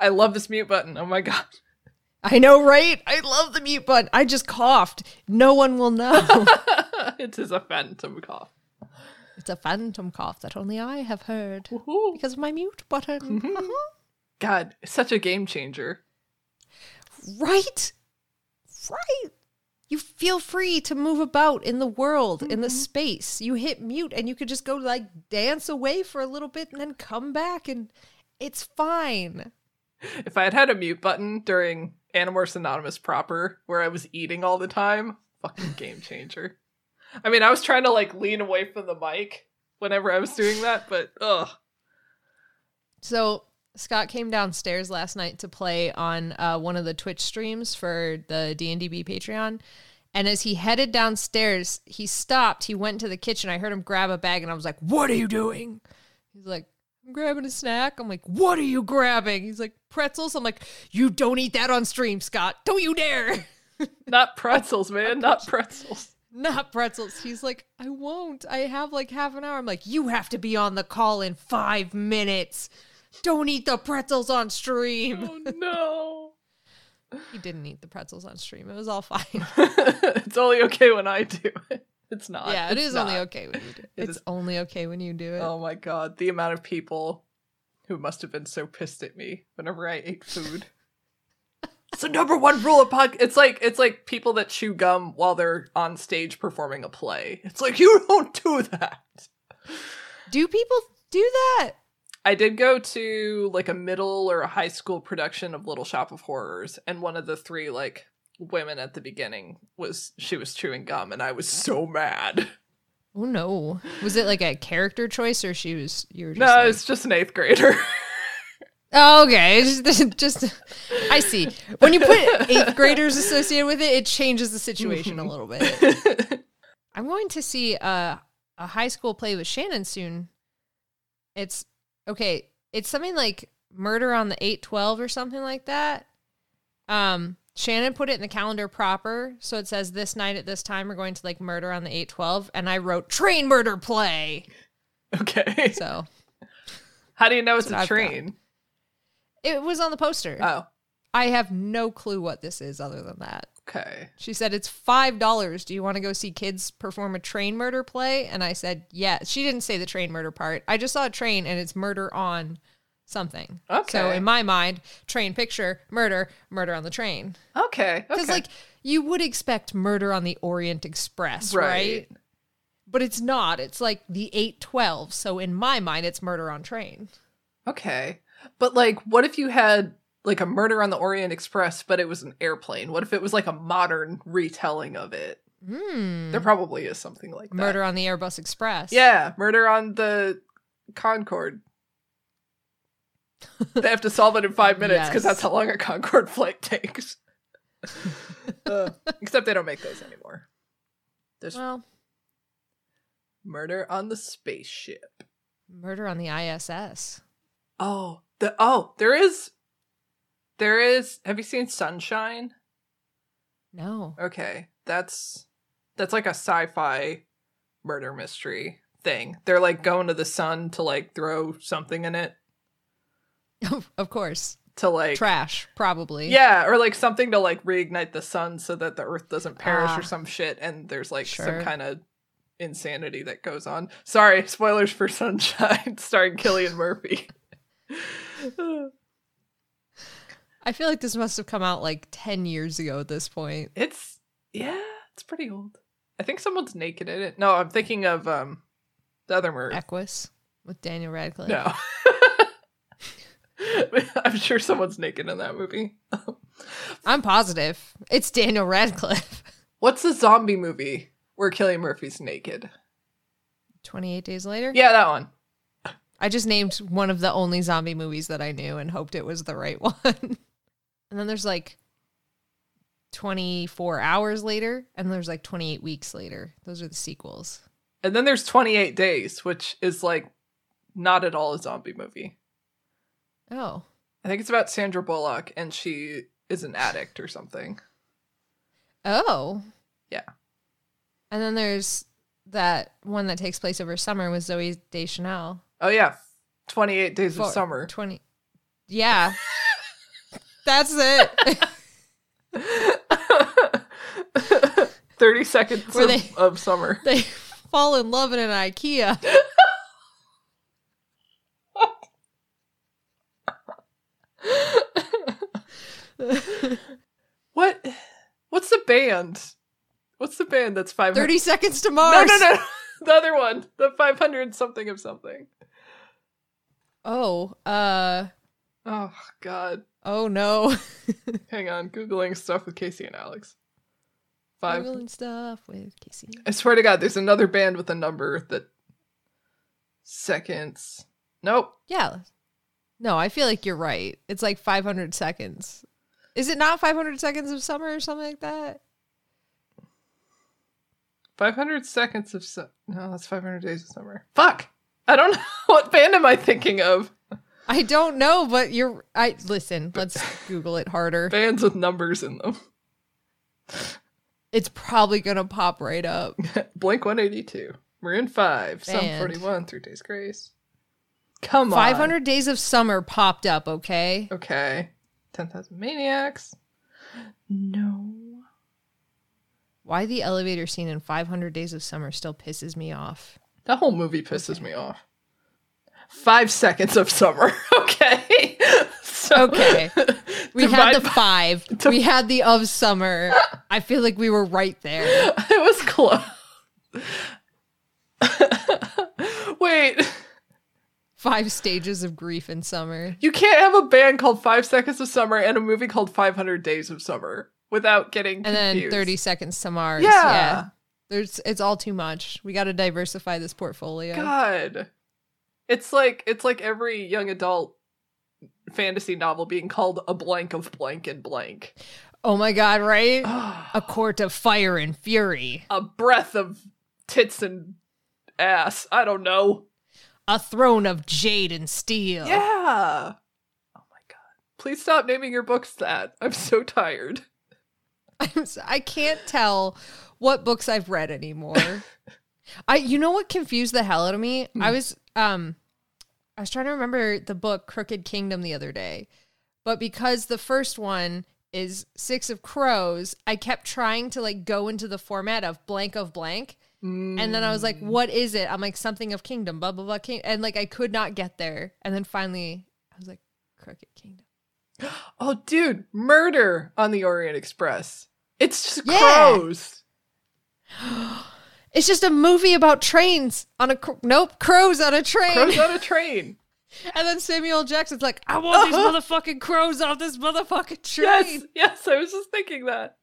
I love this mute button. Oh my god. I know, right? I love the mute button. I just coughed. No one will know. it is a phantom cough. it's a phantom cough that only I have heard Woohoo. because of my mute button. Mm-hmm. Uh-huh. God, it's such a game changer. right? Right. You feel free to move about in the world, in the mm-hmm. space. You hit mute and you could just go like dance away for a little bit and then come back and it's fine. If I had had a mute button during Animorphs Anonymous proper, where I was eating all the time, fucking game changer. I mean, I was trying to like lean away from the mic whenever I was doing that, but ugh. So Scott came downstairs last night to play on uh, one of the Twitch streams for the D&DB Patreon. And as he headed downstairs, he stopped. He went to the kitchen. I heard him grab a bag, and I was like, "What are you doing?" He's like, "I'm grabbing a snack." I'm like, "What are you grabbing?" He's like, "Pretzels." I'm like, "You don't eat that on stream, Scott. Don't you dare." Not pretzels, man. Not pretzels. Not pretzels. He's like, I won't. I have like half an hour. I'm like, you have to be on the call in five minutes. Don't eat the pretzels on stream. Oh no. He didn't eat the pretzels on stream. It was all fine. it's only okay when I do it. It's not. yeah, it It's is only okay when you do it. It It's is- only okay when you do it. Oh my god, the amount of people who must have been so pissed at me whenever I ate food. it's the number one rule of pod. It's like it's like people that chew gum while they're on stage performing a play. It's like you don't do that. Do people do that? I did go to like a middle or a high school production of Little Shop of Horrors, and one of the three like women at the beginning was she was chewing gum, and I was so mad. Oh no. Was it like a character choice or she was you were just No, like- it's just an eighth grader. Oh, okay. Just, just, I see. When you put eighth graders associated with it, it changes the situation a little bit. I'm going to see a a high school play with Shannon soon. It's okay. It's something like Murder on the 812 or something like that. Um, Shannon put it in the calendar proper, so it says this night at this time we're going to like Murder on the 812, and I wrote train murder play. okay. So How do you know it's a I've got. train? it was on the poster. Oh, I have no clue what this is other than that. okay. She said, It's $5. Do you want to go see kids perform a train murder play? And I said, Yeah. She didn't say the train murder part. I just saw a train and it's murder on something. Okay. So in my mind, train picture, murder, murder on the train. Okay. Because, okay. like, you would expect murder on the Orient Express, right. Right. But it's not. It's like the 812. So in my mind, it's murder on train. okay. But like, what if you had like a murder on the Orient Express, but it was an airplane? What if it was like a modern retelling of it? Hmm. There probably is something like that. Murder on the Airbus Express. Yeah, murder on the Concorde. They have to solve it in five minutes because Yes. that's how long a Concorde flight takes. Uh, except they don't make those anymore. There's Well, murder on the spaceship. murder on the ISS. Oh, the oh, there is there is have you seen Sunshine? No. Okay. That's that's like a sci-fi murder mystery thing. They're like going to the sun to like throw something in it of course. to like Trash, probably. Yeah, or like something to like reignite the sun so that the earth doesn't perish Ah. or some shit and there's like some kind of insanity that goes on. Sorry, spoilers for Sunshine starring Cillian Murphy. I feel like this must have come out like 10 years ago at this point. It's yeah, it's pretty old. I think someone's naked in it. No, I'm thinking of um the other murder. Equus with Daniel Radcliffe. No. I'm sure someone's naked in that movie. I'm positive. It's Daniel Radcliffe. What's the zombie movie where Cillian Murphy's naked? 28 days later? Yeah, that one. I just named one of the only zombie movies that I knew and hoped it was the right one. and then there's like 24 hours later, and there's like 28 weeks later. Those are the sequels. And then there's 28 Days, which is like not at all a zombie movie. Oh. I think it's about Sandra Bullock and she is an addict or something. Oh. Yeah. And then there's that one that takes place over summer with Zooey Deschanel. Oh yeah, 28 Days of Summer. 20. Yeah. That's it. 30 seconds of, they- of summer. they fall in love in an IKEA. What? What's the band? What's the band that's 500? 30 seconds to Mars. no, no. No. The other one. The 500 something of something. Oh, uh, Oh, God. oh no. Hang on. Googling stuff with Casey and Alex. Five. Juggling stuff with Casey. I swear to God, there's another band with a number that. Seconds. Nope. Yeah. No, I feel like you're right. It's like 500 seconds. Is it not 500 seconds of summer or something like that? 500 seconds of su- no that's 500 days of summer fuck i don't know what band am i thinking of I don't know, but you're. I listen. Let's Google it harder. bands with numbers in them It's probably gonna pop right up. blink 182 maroon 5 some Band. 41 through days grace come on 500 days of summer popped up. Okay. okay 10000 maniacs no Why the elevator scene in 500 Days of Summer still pisses me off. that whole movie pisses me off five seconds of summer okay so Okay. We had the five. We had the of summer. I feel like we were right there. it was close wait Five stages of grief in summer. You can't have a band called Five Seconds of Summer and a movie called 500 Days of Summer without getting And then 30 seconds to Mars. Yeah. There's it's all too much. We got to diversify this portfolio. God. It's like it's like every young adult fantasy novel being called a blank of blank and blank. Oh my god, right? A court of fire and fury. A breath of tits and ass. I don't know. A throne of jade and steel. Yeah. Oh my god. Please stop naming your books that. I'm so tired. I'm s- I can't tell what books I've read anymore. I you know what confused the hell out of me? I was um I was trying to remember the book Crooked Kingdom the other day. But because the first one is Six of Crows, I kept trying to like go into the format of blank of blank. And then I was like, mm. what is it? I'm like something of kingdom, blah blah blah king and like I could not get there. And then finally I was like, Crooked Kingdom. Oh, dude, murder on the Orient Express. It's just Yeah. crows. It's just a movie about trains on a cr- nope crows on a train. Crows on a train. And then Samuel Jackson's like, I want these motherfucking crows off this motherfucking train. Yes, yes, I was just thinking that.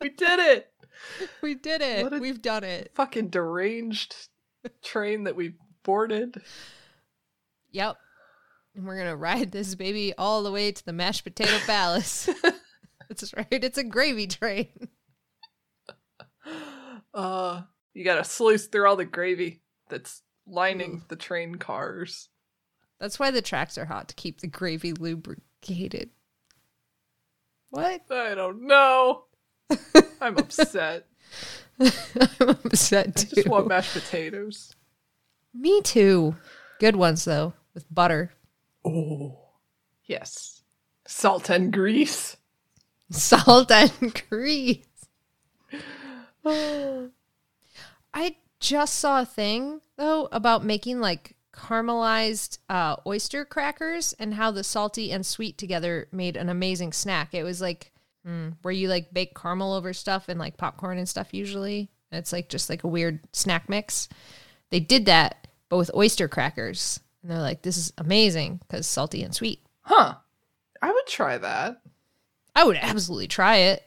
We did it. We did it. We've done it. Fucking deranged train that we boarded. Yep. And we're gonna ride this baby all the way to the mashed potato palace. That's right. It's a gravy train. Uh, you gotta sluice through all the gravy that's Mm. lining the train cars. That's why the tracks are hot to keep the gravy lubricated. What? I don't know. I'm upset. I'm upset I too. just want mashed potatoes. Me too. Good ones though, with butter, Oh, yes. Salt and grease. salt, and grease. I just saw a thing though about making like caramelized uh, oyster crackers and how the salty and sweet together made an amazing snack. It was like mm, where you like bake caramel over stuff and like popcorn and stuff usually. And it's like just like a weird snack mix. They did that, but with oyster crackers. And they're like, this is amazing because salty and sweet. Huh. I would try that. I would absolutely try it.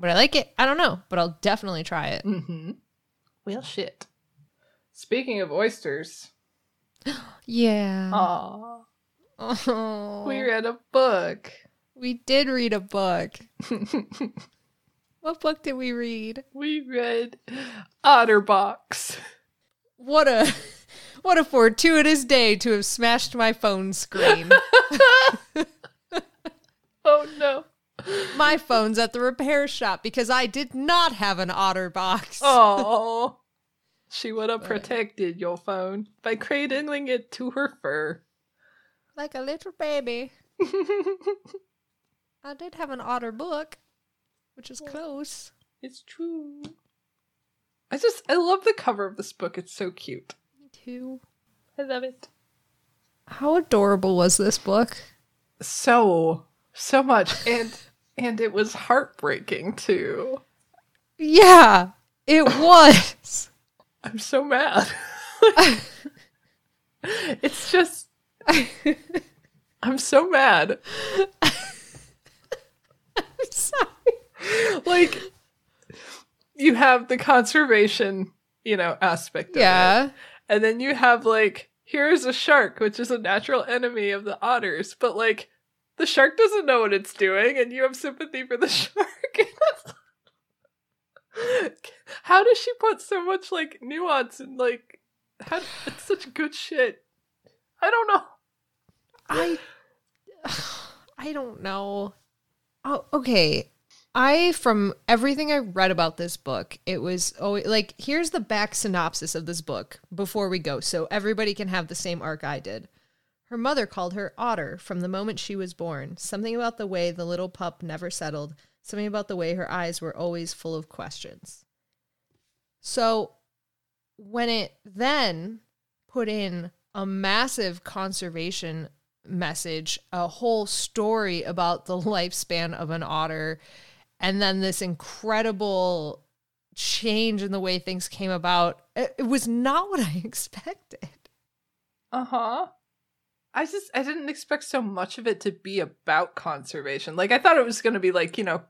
Would I like it? I don't know, but I'll definitely try it. Mm-hmm. Well, shit. Speaking of oysters, Yeah. aw, Oh, we read a book. We did read a book. What book did we read? we read Otterbox. What a what a fortuitous day to have smashed my phone screen. Oh no. my phone's at the repair shop because I did not have an Otterbox. Oh. She would have protected your phone by cradling it to her fur. Like a little baby. I did have an otter book, which is close. It's true. I just I love the cover of this book. It's so cute. Me too. I love it. How adorable was this book? So so much and and it was heartbreaking too. Yeah, it was. I'm so mad. it's just I'm so mad. Sorry. Like you have the conservation, you know, aspect of it. Yeah. And then you have like, here's a shark, which is a natural enemy of the otters, but like the shark doesn't know what it's doing, and you have sympathy for the shark. how does she put so much like nuance and like how it's such good shit? I don't know. I I don't know. Oh, okay. I from everything I read about this book, it was oh like here's the back synopsis of this book before we go so everybody can have the same arc I did. Her mother called her Odder from the moment she was born. Something about the way the little pup never settled, something about the way her eyes were always full of questions. So when it then put in a massive conservation message, a whole story about the lifespan of an otter, and then this incredible change in the way things came about. It, it was not what I expected. Uh huh. I just I didn't expect so much of it to be about conservation. Like I thought it was going to be like you know,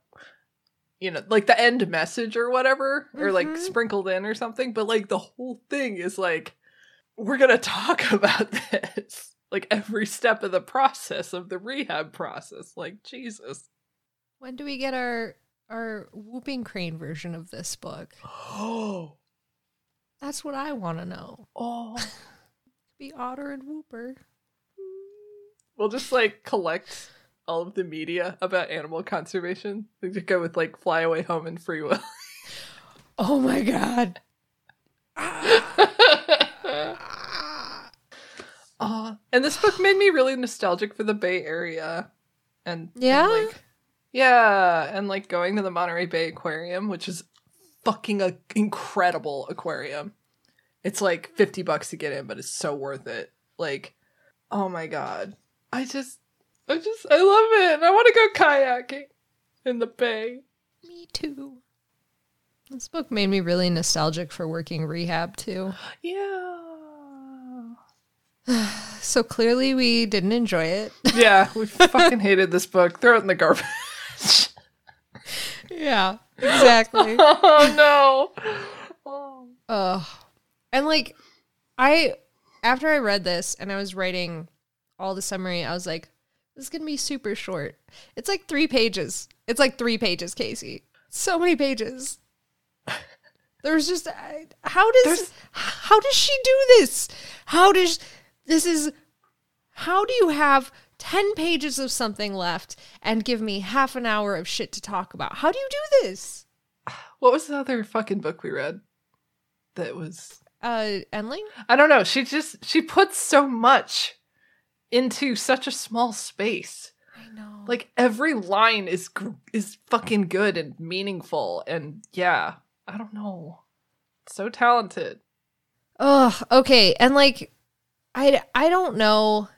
you know, like the end message or whatever, or like Mhm. sprinkled in or something. But like the whole thing is like we're gonna talk about this, like every step of the process of the rehab process. Like Jesus. When do we get our our whooping crane version of this book? Oh, That's what I want to know. oh. Be Otter and Whooper. We'll just like collect all of the media about animal conservation. We could go with like Fly Away Home and Free Will. Oh my god. Ah. And this book made me really nostalgic for the Bay Area. And and, Yeah? like, yeah, and like going to the Monterey Bay Aquarium, which is fucking a incredible aquarium. It's like 50 bucks to get in, but it's so worth it. Like, oh my god. I just I just I love it. and I want to go kayaking in the bay. Me too. This book made me really nostalgic for working rehab too. Yeah. So clearly we didn't enjoy it. Yeah, we fucking hated this book. Throw it in the garbage. yeah, exactly. oh no. Oh. Ugh. And like, I after I read this and I was writing all the summary, I was like, this is gonna be super short. It's like three pages. It's like three pages, Casey. So many pages. There's just I- how does There's- how does she do this? How does this is how do you have 10 pages of something left and give me half an hour of shit to talk about? How do you do this? What was the other fucking book we read? That was Uh Endling? I don't know. She just she puts so much into such a small space. I know. Like every line is gr- is fucking good and meaningful and yeah, I don't know. So talented. Ugh. Okay. And like, I I don't know.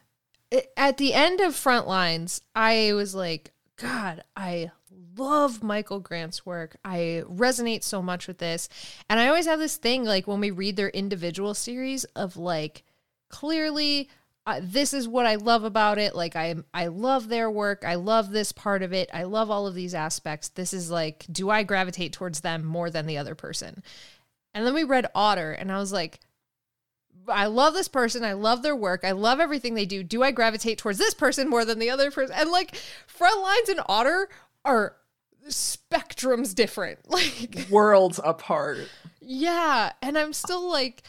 At the end of Frontlines, I was like, God, I love Michael Grant's work. I resonate so much with this, and I always have this thing like when we read their individual series of like, clearly uh, this is what I love about it. Like I I love their work. I love this part of it. I love all of these aspects. This is like, do I gravitate towards them more than the other person? And then we read Odder, and I was like, I love this person. I love their work. I love everything they do. Do I gravitate towards this person more than the other person? And like Frontlines and Odder are spectrums different. Like Worlds apart. yeah, and I'm still like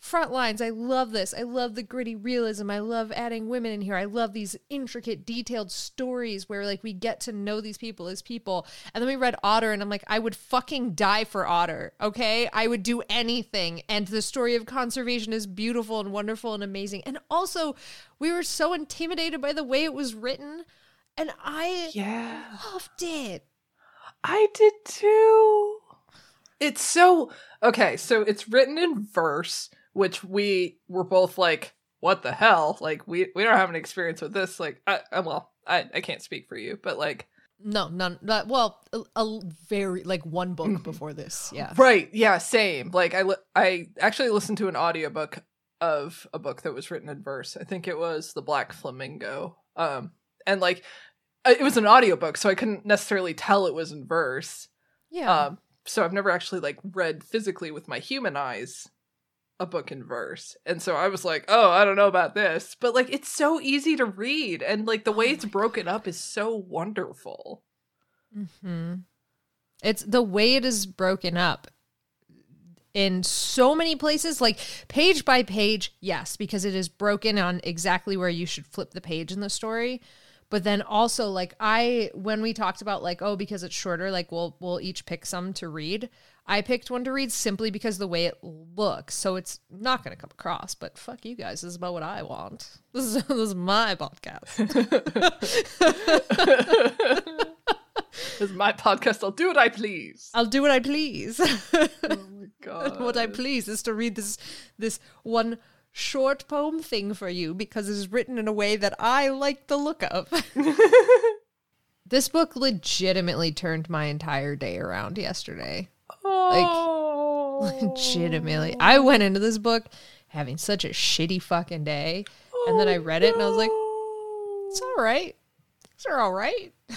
front lines. I love this. I love the gritty realism. I love adding women in here. I love these intricate, detailed stories where like we get to know these people as people. And then we read Odder, and I'm like, I would fucking die for Odder. Okay, I would do anything. And the story of conservation is beautiful and wonderful and amazing. And also, we were so intimidated by the way it was written, and I Yeah. loved it. I did too. It's so okay. So it's written in verse, which we were both like, "What the hell?" Like we we don't have an experience with this. Like, I, I well, I I can't speak for you, but like, No, none. Not, well, a, a very like one book before this. Yeah. right? Yeah, same. Like I li- I actually listened to an audiobook of a book that was written in verse. I think it was The Black Flamingo. Um, and like uh, it was an audiobook, so I couldn't necessarily tell it was in verse. Yeah. Um, so I've never actually like read physically with my human eyes a book in verse. And so I was like, oh, I don't know about this. But like it's so easy to read and like the way Oh it's broken up is so wonderful. hmm It's the way it is broken up in so many places, like page by page, yes, because it is broken on exactly where you should flip the page in the story. But then also, like I, when we talked about like, oh, because it's shorter, like we'll we'll each pick some to read. I picked one to read simply because the way it looks. So it's not going to come across. But fuck you guys, this is about what I want. This is this is my podcast. This is my podcast. I'll do what I please. I'll do what I please. oh my god. what I please is to read this this one short poem thing for you because it is written in a way that I like the look of. this book legitimately turned my entire day around yesterday. oh. Legitimately. I went into this book having such a shitty fucking day. And then I oh, read it and I was like, it's all right. It's all right.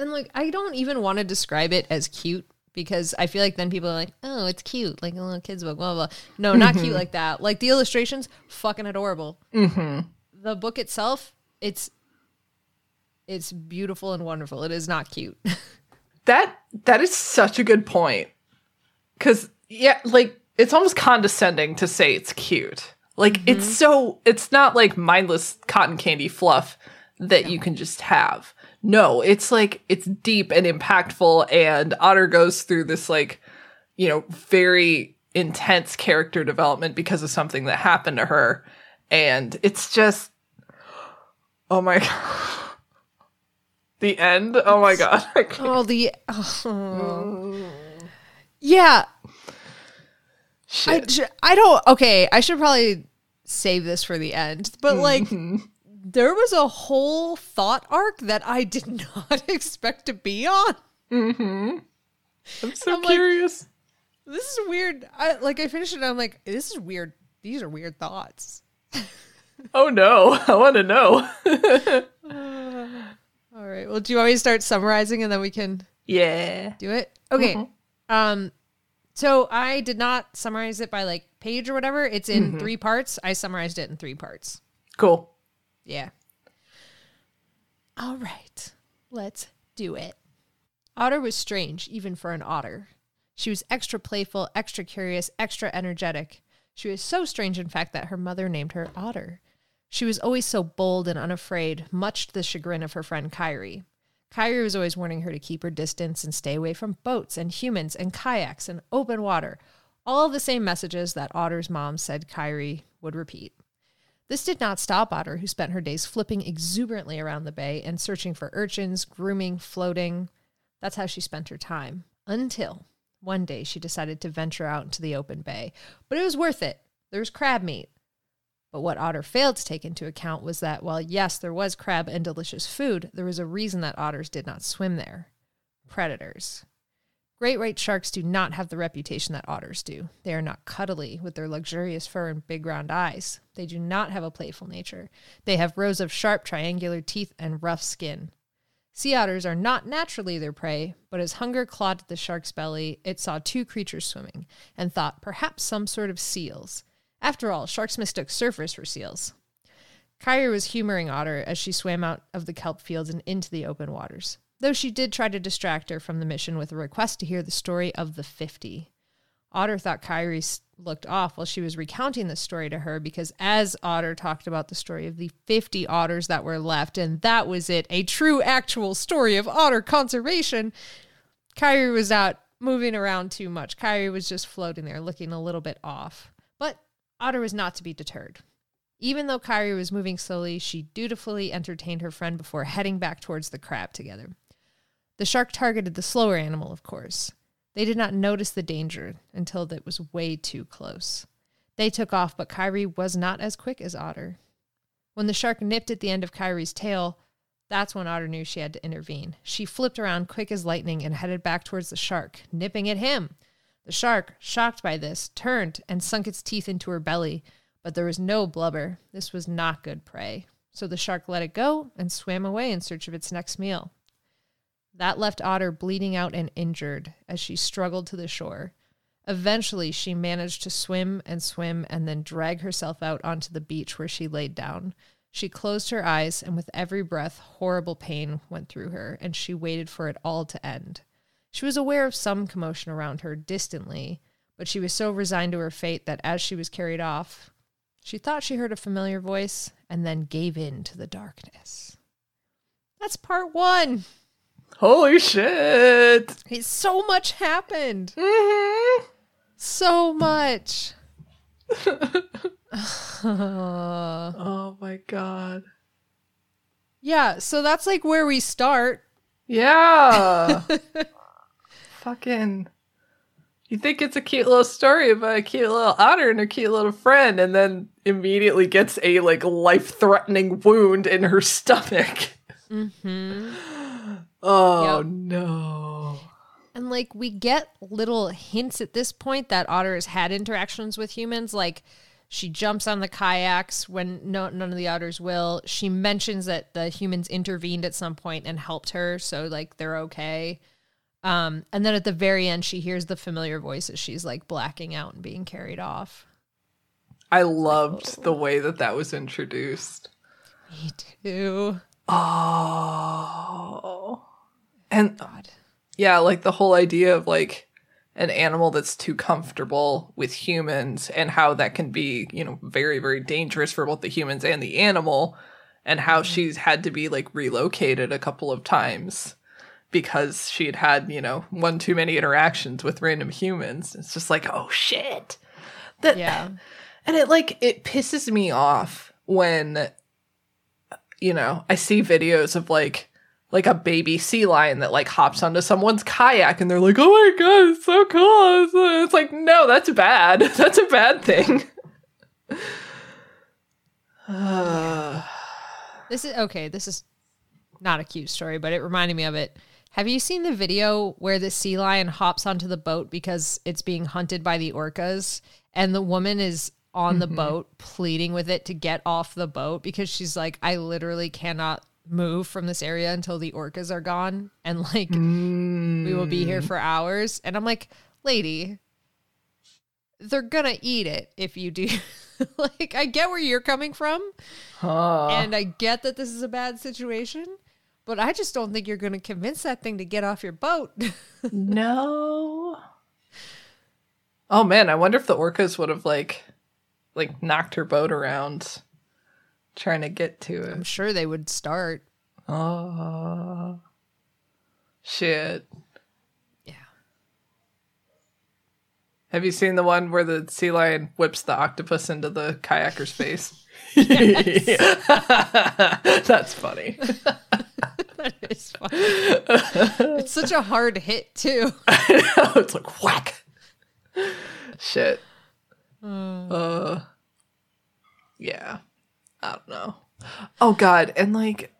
And like, I don't even want to describe it as cute because I feel like then people are like, oh, it's cute, like a little kid's book, blah, blah, blah. No, not cute like that. Like the illustrations, fucking adorable. Mm-hmm. The book itself, it's it's beautiful and wonderful. It is not cute. That that is such a good point. Cause yeah, like it's almost condescending to say it's cute. Like it's so it's not like mindless cotton candy fluff that you can just have. No, it's like it's deep and impactful and Odder goes through this like, you know, very intense character development because of something that happened to her. And it's just Oh my god. The end. Oh my god. I oh, the oh. yeah. I, Shit. sh- I don't. Okay, I should probably save this for the end. But like, mm-hmm. There was a whole thought arc that I did not expect to be on. Mm-hmm. I'm so I'm like- curious. This is weird. I like. I finished it. and I'm like, this is weird. These are weird thoughts. oh no, I want to know. All right. Well, do you want me to start summarizing and then we can yeah. do it? Okay. Mm-hmm. Um. So I did not summarize it by like page or whatever. It's in mm-hmm. three parts. I summarized it in three parts. Cool. Yeah. All right, let's do it. Odder was strange, even for an otter. She was extra playful, extra curious, extra energetic. She was so strange, in fact, that her mother named her Odder. She was always so bold and unafraid, much to the chagrin of her friend Kyrie. Kyrie was always warning her to keep her distance and stay away from boats and humans and kayaks and open water. All the same messages that Odder's mom said Kyrie would repeat. This did not stop Odder, who spent her days flipping exuberantly around the bay and searching for urchins, grooming, floating. That's how she spent her time. Until one day she decided to venture out into the open bay. But it was worth it. There was crab meat. But what Odder failed to take into account was that while, yes, there was crab and delicious food, there was a reason that otters did not swim there predators. Great white sharks do not have the reputation that otters do. They are not cuddly with their luxurious fur and big round eyes. They do not have a playful nature. They have rows of sharp triangular teeth and rough skin. Sea otters are not naturally their prey, but as hunger clawed at the shark's belly, it saw two creatures swimming and thought perhaps some sort of seals. After all, sharks mistook surfers for seals. Kyrie was humoring Odder as she swam out of the kelp fields and into the open waters, though she did try to distract her from the mission with a request to hear the story of the 50. Odder thought Kyrie looked off while she was recounting the story to her because as Odder talked about the story of the 50 otters that were left, and that was it, a true actual story of otter conservation, Kyrie was out moving around too much. Kyrie was just floating there looking a little bit off. But Odder was not to be deterred. Even though Kyrie was moving slowly, she dutifully entertained her friend before heading back towards the crab together. The shark targeted the slower animal, of course. They did not notice the danger until it was way too close. They took off, but Kyrie was not as quick as Odder. When the shark nipped at the end of Kyrie's tail, that's when Odder knew she had to intervene. She flipped around quick as lightning and headed back towards the shark, nipping at him. The shark, shocked by this, turned and sunk its teeth into her belly, but there was no blubber. This was not good prey. So the shark let it go and swam away in search of its next meal. That left Odder bleeding out and injured as she struggled to the shore. Eventually, she managed to swim and swim and then drag herself out onto the beach where she laid down. She closed her eyes, and with every breath, horrible pain went through her, and she waited for it all to end. She was aware of some commotion around her distantly, but she was so resigned to her fate that as she was carried off, she thought she heard a familiar voice and then gave in to the darkness. That's part one. Holy shit. Hey, so much happened. Mm-hmm. So much. oh my god. Yeah, so that's like where we start. Yeah. Fucking. You think it's a cute little story about a cute little otter and a cute little friend, and then immediately gets a like life threatening wound in her stomach. Mm-hmm. Oh Yep. no. And like we get little hints at this point that Odder has had interactions with humans. Like she jumps on the kayaks when no, none of the otters will. She mentions that the humans intervened at some point and helped her, so like they're okay. Um, and then at the very end, she hears the familiar voices. she's like blacking out and being carried off. I loved the way that that was introduced. Me too. Oh. And God. yeah, like the whole idea of like an animal that's too comfortable with humans and how that can be, you know, very, very dangerous for both the humans and the animal, and how mm-hmm. she's had to be like relocated a couple of times because she had had, you know, one too many interactions with random humans. It's just like, oh shit. That Yeah. and it like it pisses me off when you know, I see videos of like like a baby sea lion that like hops onto someone's kayak and they're like, "Oh my god, it's so cool." It's, uh, it's like, "No, that's bad. That's a bad thing." This is okay. This is not a cute story, but it reminded me of it. Have you seen the video where the sea lion hops onto the boat because it's being hunted by the orcas and the woman is on the mm-hmm. boat pleading with it to get off the boat because she's like, I literally cannot move from this area until the orcas are gone and like mm. we will be here for hours. And I'm like, lady, they're gonna eat it if you do. like, I get where you're coming from. Huh. And I get that this is a bad situation, but I just don't think you're to convince that thing to get off your boat. no. Oh man, I wonder if the orcas would have like like knocked her boat around trying to get to it. I'm sure they would start. Oh. Shit. Yeah. Have you seen the one where the sea lion whips the octopus into the kayaker's face? That's funny. That is funny. it's such a hard hit, too. it's like whack. Shit. Uh, yeah. I don't know. Oh god, and like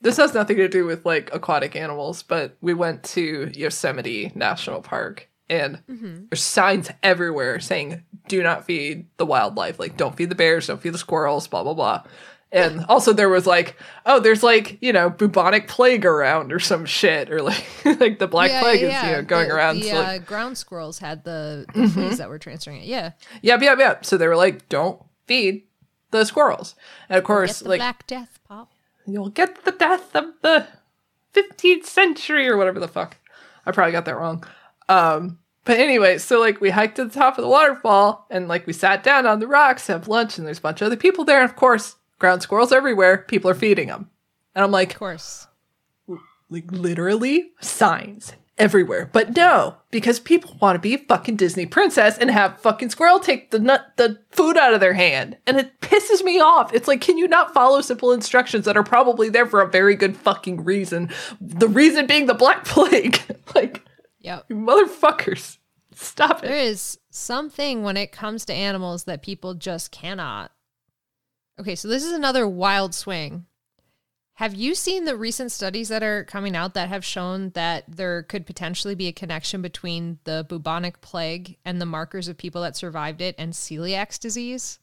this has nothing to do with like aquatic animals, but we went to Yosemite National Park and there's signs everywhere saying do not feed the wildlife. Like don't feed the bears, don't feed the squirrels, blah blah blah. And also there was like, oh, there's like, you know, bubonic plague around or some shit or like like the black plague is, you know, going the, around. The so, like, Mm-hmm. uh, ground squirrels had the, the fleas that were transferring it. Yeah. Yep, yep, yep. So they were like, don't feed the squirrels. And of Get course, the like Black Death, Pop. you'll get the death of the 15th century or whatever the fuck. I probably got that wrong. Um, but anyway, so like we hiked to the top of the waterfall and like we sat down on the rocks, have lunch, and there's a bunch of other people there. And of course, ground squirrels everywhere. People are feeding them. And I'm like, Of course. like literally signs everywhere. But no, because people want to be a fucking Disney princess and have fucking squirrel take the nut the food out of their hand. And it pisses me off. It's like, can you not follow simple instructions that are probably there for a very good fucking reason? The reason being the black plague. like, Yep. motherfuckers. Stop it. There is something when it comes to animals that people just cannot. Okay, so this is another wild swing. Have you seen the recent studies that are coming out that have shown that there could potentially be a connection between the bubonic plague and the markers of people that survived it and celiac disease?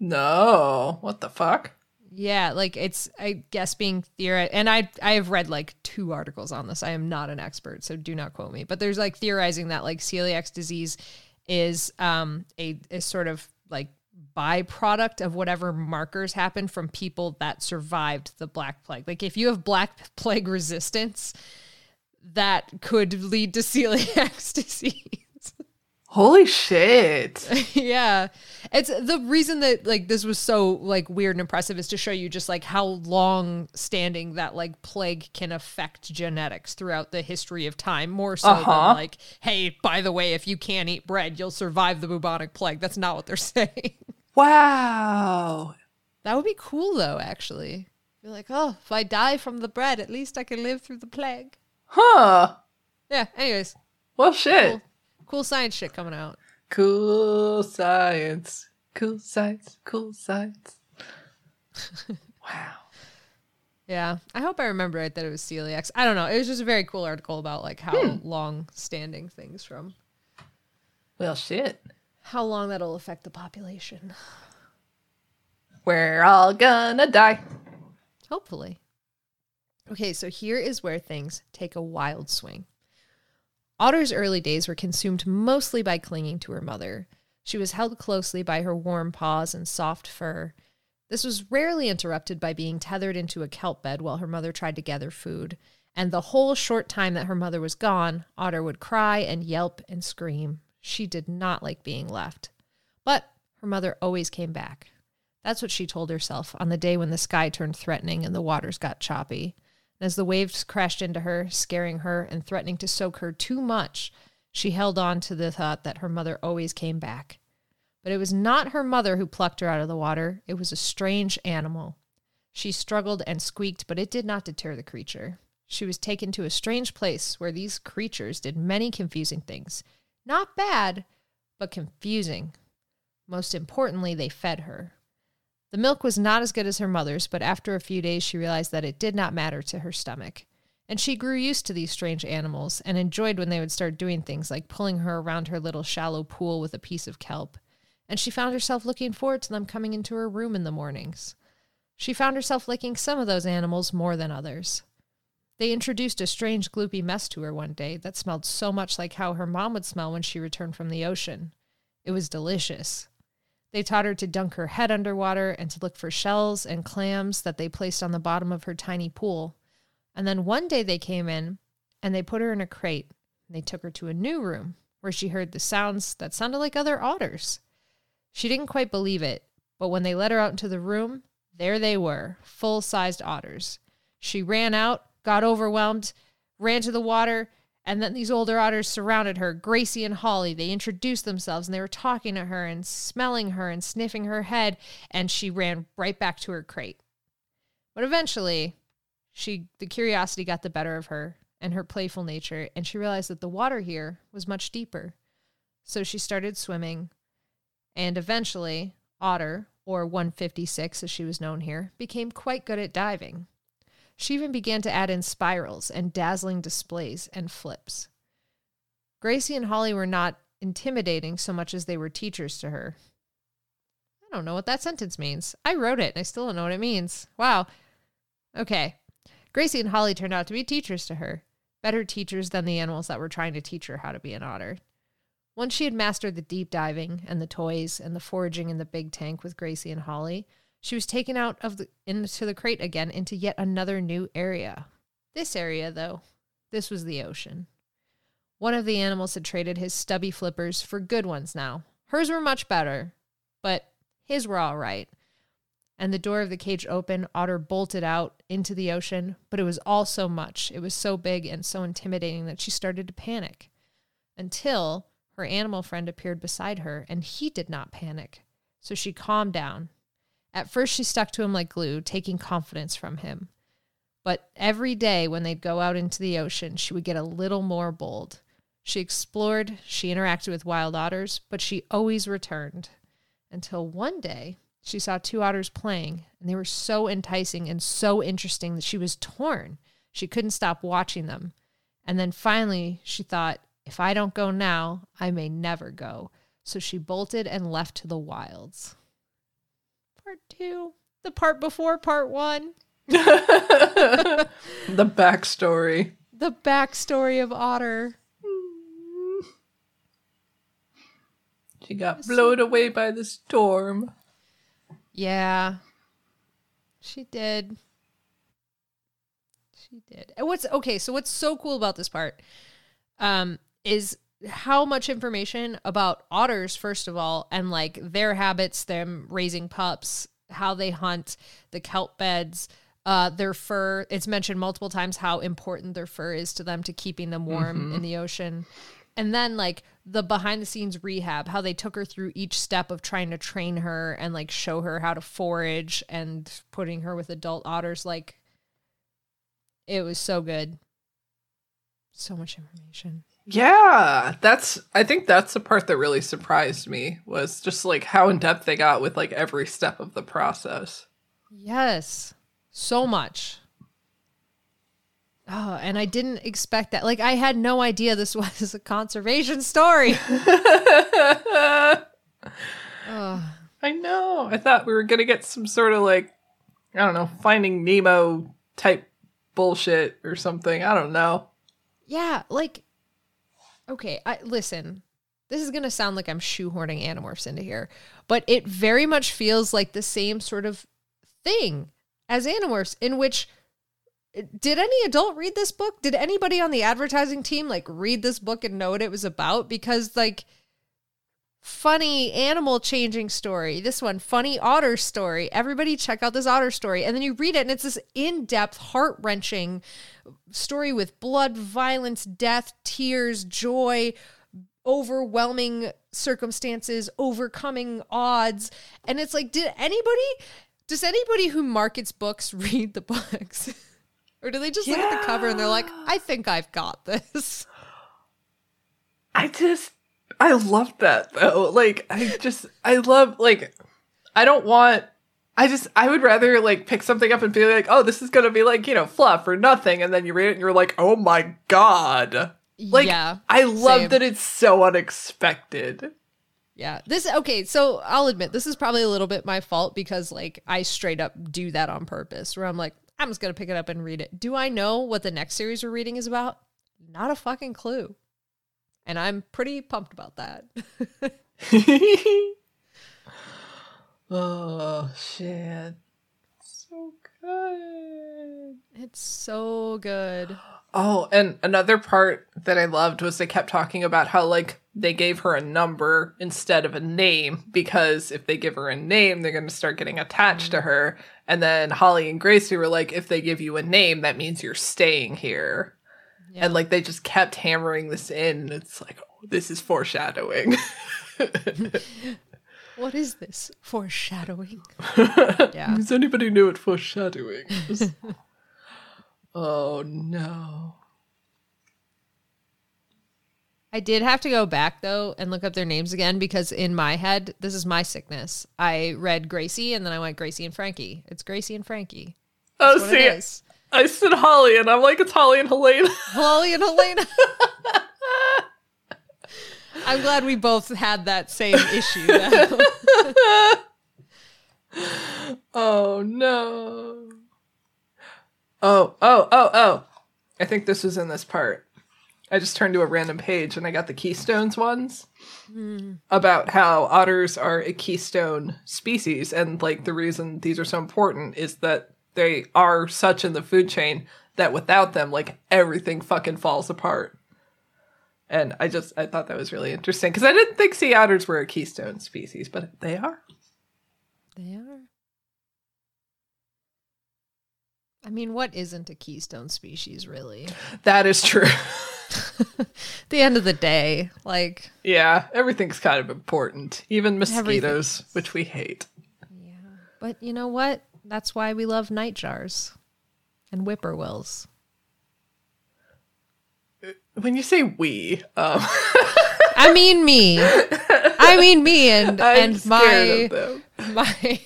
No. What the fuck? Yeah, like it's I guess being theorized, and I I have read like two articles on this. I am not an expert, so do not quote me. But there's like theorizing that like celiac disease is um a, a sort of like byproduct of whatever markers happened from people that survived the black plague. Like if you have black plague resistance, that could lead to celiac disease. Holy shit. yeah it's the reason that like this was so like weird and impressive is to show you just like how long standing that like plague can affect genetics throughout the history of time more so Uh-huh. than like hey by the way if you can't eat bread you'll survive the bubonic plague that's not what they're saying wow. that would be cool though actually you're like oh if i die from the bread at least i can live through the plague Huh. yeah anyways Well, shit. cool, cool science shit coming out Cool science. Cool science. Cool science. wow. Yeah, I hope I remember right that it was celiac. I don't know. It was just a very cool article about like how Hmm. long standing things from Well, shit. how long that'll affect the population. We're all gonna die. Hopefully. Okay, so here is where things take a wild swing. Odder's early days were consumed mostly by clinging to her mother. She was held closely by her warm paws and soft fur. This was rarely interrupted by being tethered into a kelp bed while her mother tried to gather food. And the whole short time that her mother was gone, Odder would cry and yelp and scream. She did not like being left. But her mother always came back. That's what she told herself on the day when the sky turned threatening and the waters got choppy. And as the waves crashed into her, scaring her and threatening to soak her too much, she held on to the thought that her mother always came back. But it was not her mother who plucked her out of the water, it was a strange animal. She struggled and squeaked, but it did not deter the creature. She was taken to a strange place where these creatures did many confusing things. Not bad, but confusing. Most importantly, they fed her. The milk was not as good as her mother's, but after a few days she realized that it did not matter to her stomach. And she grew used to these strange animals and enjoyed when they would start doing things like pulling her around her little shallow pool with a piece of kelp. And she found herself looking forward to them coming into her room in the mornings. She found herself liking some of those animals more than others. They introduced a strange gloopy mess to her one day that smelled so much like how her mom would smell when she returned from the ocean. It was delicious. They taught her to dunk her head underwater and to look for shells and clams that they placed on the bottom of her tiny pool. And then one day they came in and they put her in a crate. And they took her to a new room where she heard the sounds that sounded like other otters. She didn't quite believe it, but when they let her out into the room, there they were, full sized otters. She ran out, got overwhelmed, ran to the water, and then these older otters surrounded her, Gracie and Holly. They introduced themselves and they were talking to her and smelling her and sniffing her head, and she ran right back to her crate. But eventually, she the curiosity got the better of her and her playful nature, and she realized that the water here was much deeper. So she started swimming, and eventually, Odder, or 156 as she was known here, became quite good at diving. She even began to add in spirals and dazzling displays and flips. Gracie and Holly were not intimidating so much as they were teachers to her. I don't know what that sentence means. I wrote it and I still don't know what it means. Wow. Okay. Gracie and Holly turned out to be teachers to her, better teachers than the animals that were trying to teach her how to be an otter. Once she had mastered the deep diving and the toys and the foraging in the big tank with Gracie and Holly, she was taken out of the into the crate again into yet another new area. This area, though, this was the ocean. One of the animals had traded his stubby flippers for good ones now. Hers were much better, but his were all right. And the door of the cage opened, Odder bolted out into the ocean, but it was all so much. It was so big and so intimidating that she started to panic. Until her animal friend appeared beside her, and he did not panic. So she calmed down. At first, she stuck to him like glue, taking confidence from him. But every day when they'd go out into the ocean, she would get a little more bold. She explored, she interacted with wild otters, but she always returned. Until one day, she saw two otters playing, and they were so enticing and so interesting that she was torn. She couldn't stop watching them. And then finally, she thought, if I don't go now, I may never go. So she bolted and left to the wilds. Part two, the part before part one, the backstory. the backstory of Odder. She got blown away by the storm. Yeah. She did. She did. And what's okay, so what's so cool about this part um is how much information about otters first of all and like their habits, them raising pups, how they hunt, the kelp beds, uh their fur. It's mentioned multiple times how important their fur is to them to keeping them warm in the ocean. And then like the behind the scenes rehab, how they took her through each step of trying to train her and like show her how to forage and putting her with adult otters like it was so good. So much information. Yeah, that's I think that's the part that really surprised me was just like how in depth they got with like every step of the process. Yes. So much. Oh, and I didn't expect that. Like I had no idea this was a conservation story. oh, I know. I thought we were gonna get some sort of like I don't know, finding Nemo type bullshit or something. I don't know. yeah, like okay, I listen. This is going to sound like I'm shoehorning Animorphs into here, but it very much feels like the same sort of thing as Animorphs in which eh, did any adult read this book? Did anybody on the advertising team like read this book and know what it was about? Because like funny animal changing story. This one, funny otter story. Everybody check out this otter story. And then you read it and it's this in-depth, heart-wrenching story with blood, violence, death, tears, joy, overwhelming circumstances, overcoming odds. And it's like, did anybody does anybody who markets books read the books? Or do they just look at the cover and they're like, I think I've got this? I just I love that though. Like I just I love like I don't want I just I would rather like pick something up and be like, oh, this is gonna be like, you know, fluff or nothing, and then you read it and you're like, oh my god. Like yeah. I love same. that it's so unexpected. Yeah. This okay, so I'll admit this is probably a little bit my fault because like I straight up do that on purpose where I'm like, I'm just gonna pick it up and read it. Do I know what the next series we're reading is about? Not a fucking clue. And I'm pretty pumped about that. oh shit. So good. it's so good. Oh, and another part that I loved was they kept talking about how like they gave her a number instead of a name because if they give her a name, they're going to start getting attached to mm-hmm. her. And then Holly and Gracie were like, if they give you a name, that means you're staying here. Yeah. And like they just kept hammering this in. It's like, oh, this is foreshadowing. What is this? Foreshadowing. Yeah. Does anybody know what foreshadowing is? oh no. I did have to go back though and look up their names again because in my head, this is my sickness. I read Gracie and then I went Gracie and Frankie. It's Gracie and Frankie. Oh, That's what see. I said Holly, and I'm like, it's Holly and Helena. Holly and Helena. I'm glad we both had that same issue. Oh no. Oh, oh, oh, oh. I think this was in this part. I just turned to a random page and I got the Keystones ones hmm. about how otters are a keystone species. And like the reason these are so important is that they are such in the food chain that without them, like everything fucking falls apart. And I just, I thought that was really interesting because I didn't think sea otters were a keystone species, but they are. They are. I mean, what isn't a keystone species, really? That is true. the end of the day, like, Yeah, everything's kind of important, even mosquitoes, which we hate. yeah. But you know what? That's why we love nightjars and whippoorwills. When you say we, um, I mean me. I mean me and I'm and my my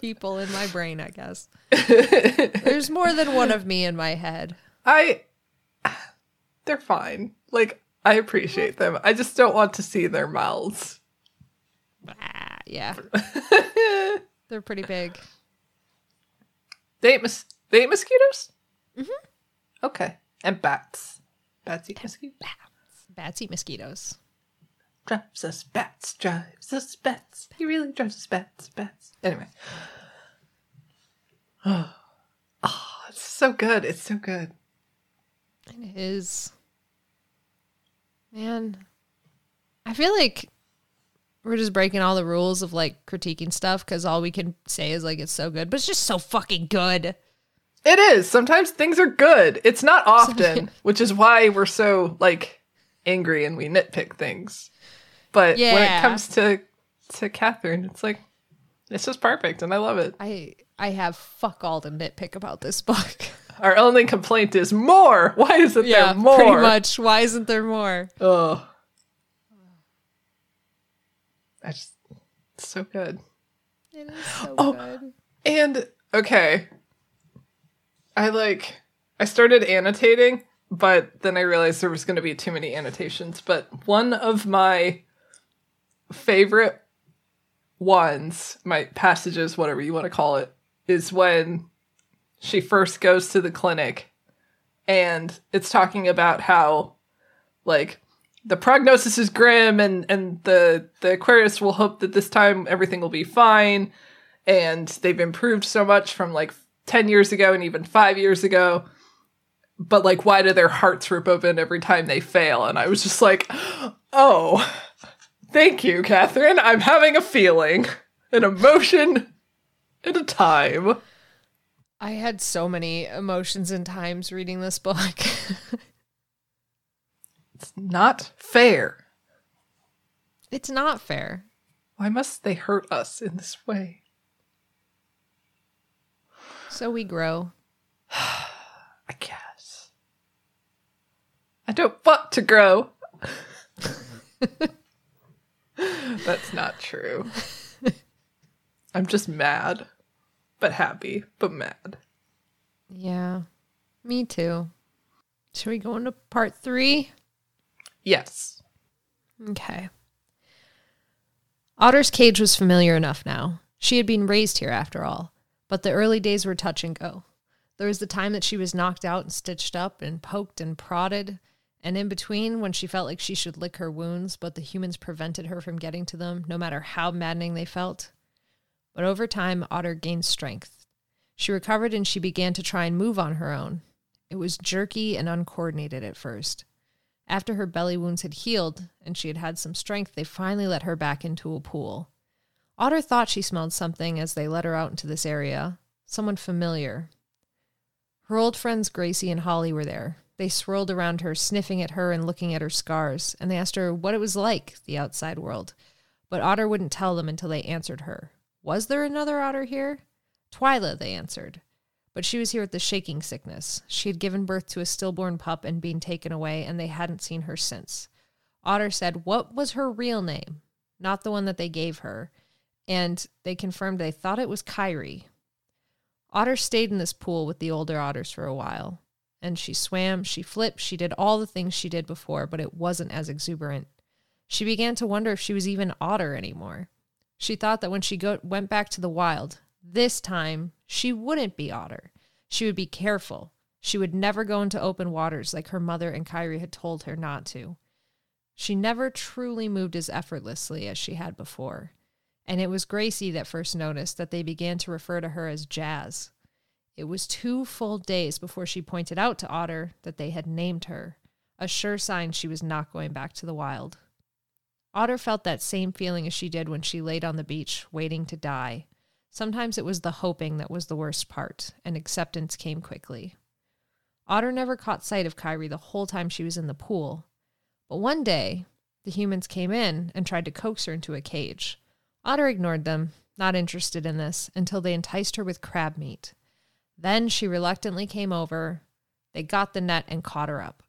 people in my brain, I guess. There's more than one of me in my head. I, they're fine. Like I appreciate them. I just don't want to see their mouths. Ah, yeah. They're pretty big. They ate mos- they ate mosquitoes. Mm-hmm. Okay, and bats. Bats eat mosquitoes. Bats eat mosquitoes. Drives us bats. Drives us bats. He really drives us bats. Bats. Anyway. Oh, it's so good. It's so good. It is. Man, I feel like we're just breaking all the rules of like critiquing stuff because all we can say is like it's so good, but it's just so fucking good. It is. Sometimes things are good. It's not often, which is why we're so like angry and we nitpick things. But when it comes to to Katherine, it's like it's just perfect and I love it. I I have fuck all to nitpick about this book. Our only complaint is more. Why isn't yeah, there more? pretty much. Why isn't there more? Ugh. I just it's so good. It is so Oh. good. And okay. I like I started annotating, but then I realized there was going to be too many annotations, but one of my favorite ones, my passages, whatever you want to call it, is when she first goes to the clinic and it's talking about how like the prognosis is grim and and the the aquarists will hope that this time everything will be fine. And they've improved so much from like 10 years ago and even 5 years ago. But like why do their hearts rip open every time they fail? And i was just like oh thank you katherine. I'm having a feeling an emotion and a time. I had so many emotions and times reading this book. it's not fair it's not fair. why must they hurt us in this way So we grow. i guess i don't want to grow that's not true i'm just mad but happy but mad Yeah. Me too. Should we go into part three? Yes Okay. Odder's cage was familiar enough now. She had been raised here after all, but the early days were touch and go. There was the time that she was knocked out and stitched up and poked and prodded, and in between when she felt like she should lick her wounds, but the humans prevented her from getting to them, no matter how maddening they felt. But over time, Odder gained strength. She recovered and she began to try and move on her own. It was jerky and uncoordinated at first. After her belly wounds had healed and she had had some strength, they finally let her back into a pool. Odder thought she smelled something as they let her out into this area someone familiar. Her old friends Gracie and Holly were there. They swirled around her, sniffing at her and looking at her scars, and they asked her what it was like, the outside world. But Odder wouldn't tell them until they answered her. Was there another otter here? Twyla, they answered. But she was here with the shaking sickness. She had given birth to a stillborn pup and been taken away, and they hadn't seen her since. Odder said, What was her real name? Not the one that they gave her. And they confirmed they thought it was Kyrie. Odder stayed in this pool with the older otters for a while. And she swam, she flipped, she did all the things she did before, but it wasn't as exuberant. She began to wonder if she was even Odder anymore. She thought that when she go- went back to the wild, this time she wouldn't be Odder. She would be careful. She would never go into open waters like her mother and Kyrie had told her not to. She never truly moved as effortlessly as she had before. And it was Gracie that first noticed that they began to refer to her as Jazz. It was two full days before she pointed out to Odder that they had named her, a sure sign she was not going back to the wild. Odder felt that same feeling as she did when she laid on the beach, waiting to die. Sometimes it was the hoping that was the worst part, and acceptance came quickly. Odder never caught sight of Kyrie the whole time she was in the pool, but one day the humans came in and tried to coax her into a cage. Odder ignored them, not interested in this, until they enticed her with crab meat. Then she reluctantly came over. They got the net and caught her up.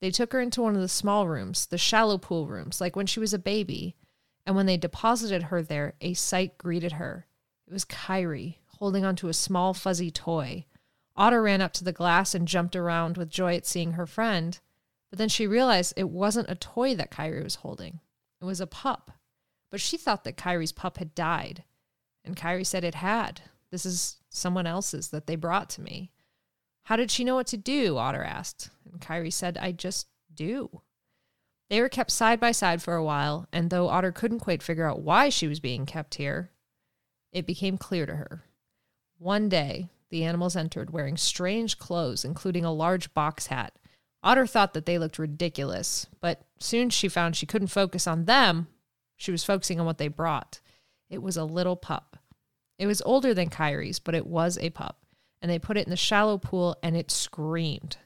They took her into one of the small rooms, the shallow pool rooms, like when she was a baby. And when they deposited her there, a sight greeted her. It was Kyrie, holding onto a small fuzzy toy. Odder ran up to the glass and jumped around with joy at seeing her friend. But then she realized it wasn't a toy that Kyrie was holding. It was a pup. But she thought that Kyrie's pup had died. And Kyrie said it had. This is someone else's that they brought to me. How did she know what to do? Odder asked. And Kyrie said, I just do. They were kept side by side for a while, and though Odder couldn't quite figure out why she was being kept here, it became clear to her. One day, the animals entered wearing strange clothes, including a large box hat. Odder thought that they looked ridiculous, but soon she found she couldn't focus on them. She was focusing on what they brought. It was a little pup. It was older than Kyrie's, but it was a pup and they put it in the shallow pool and it screamed.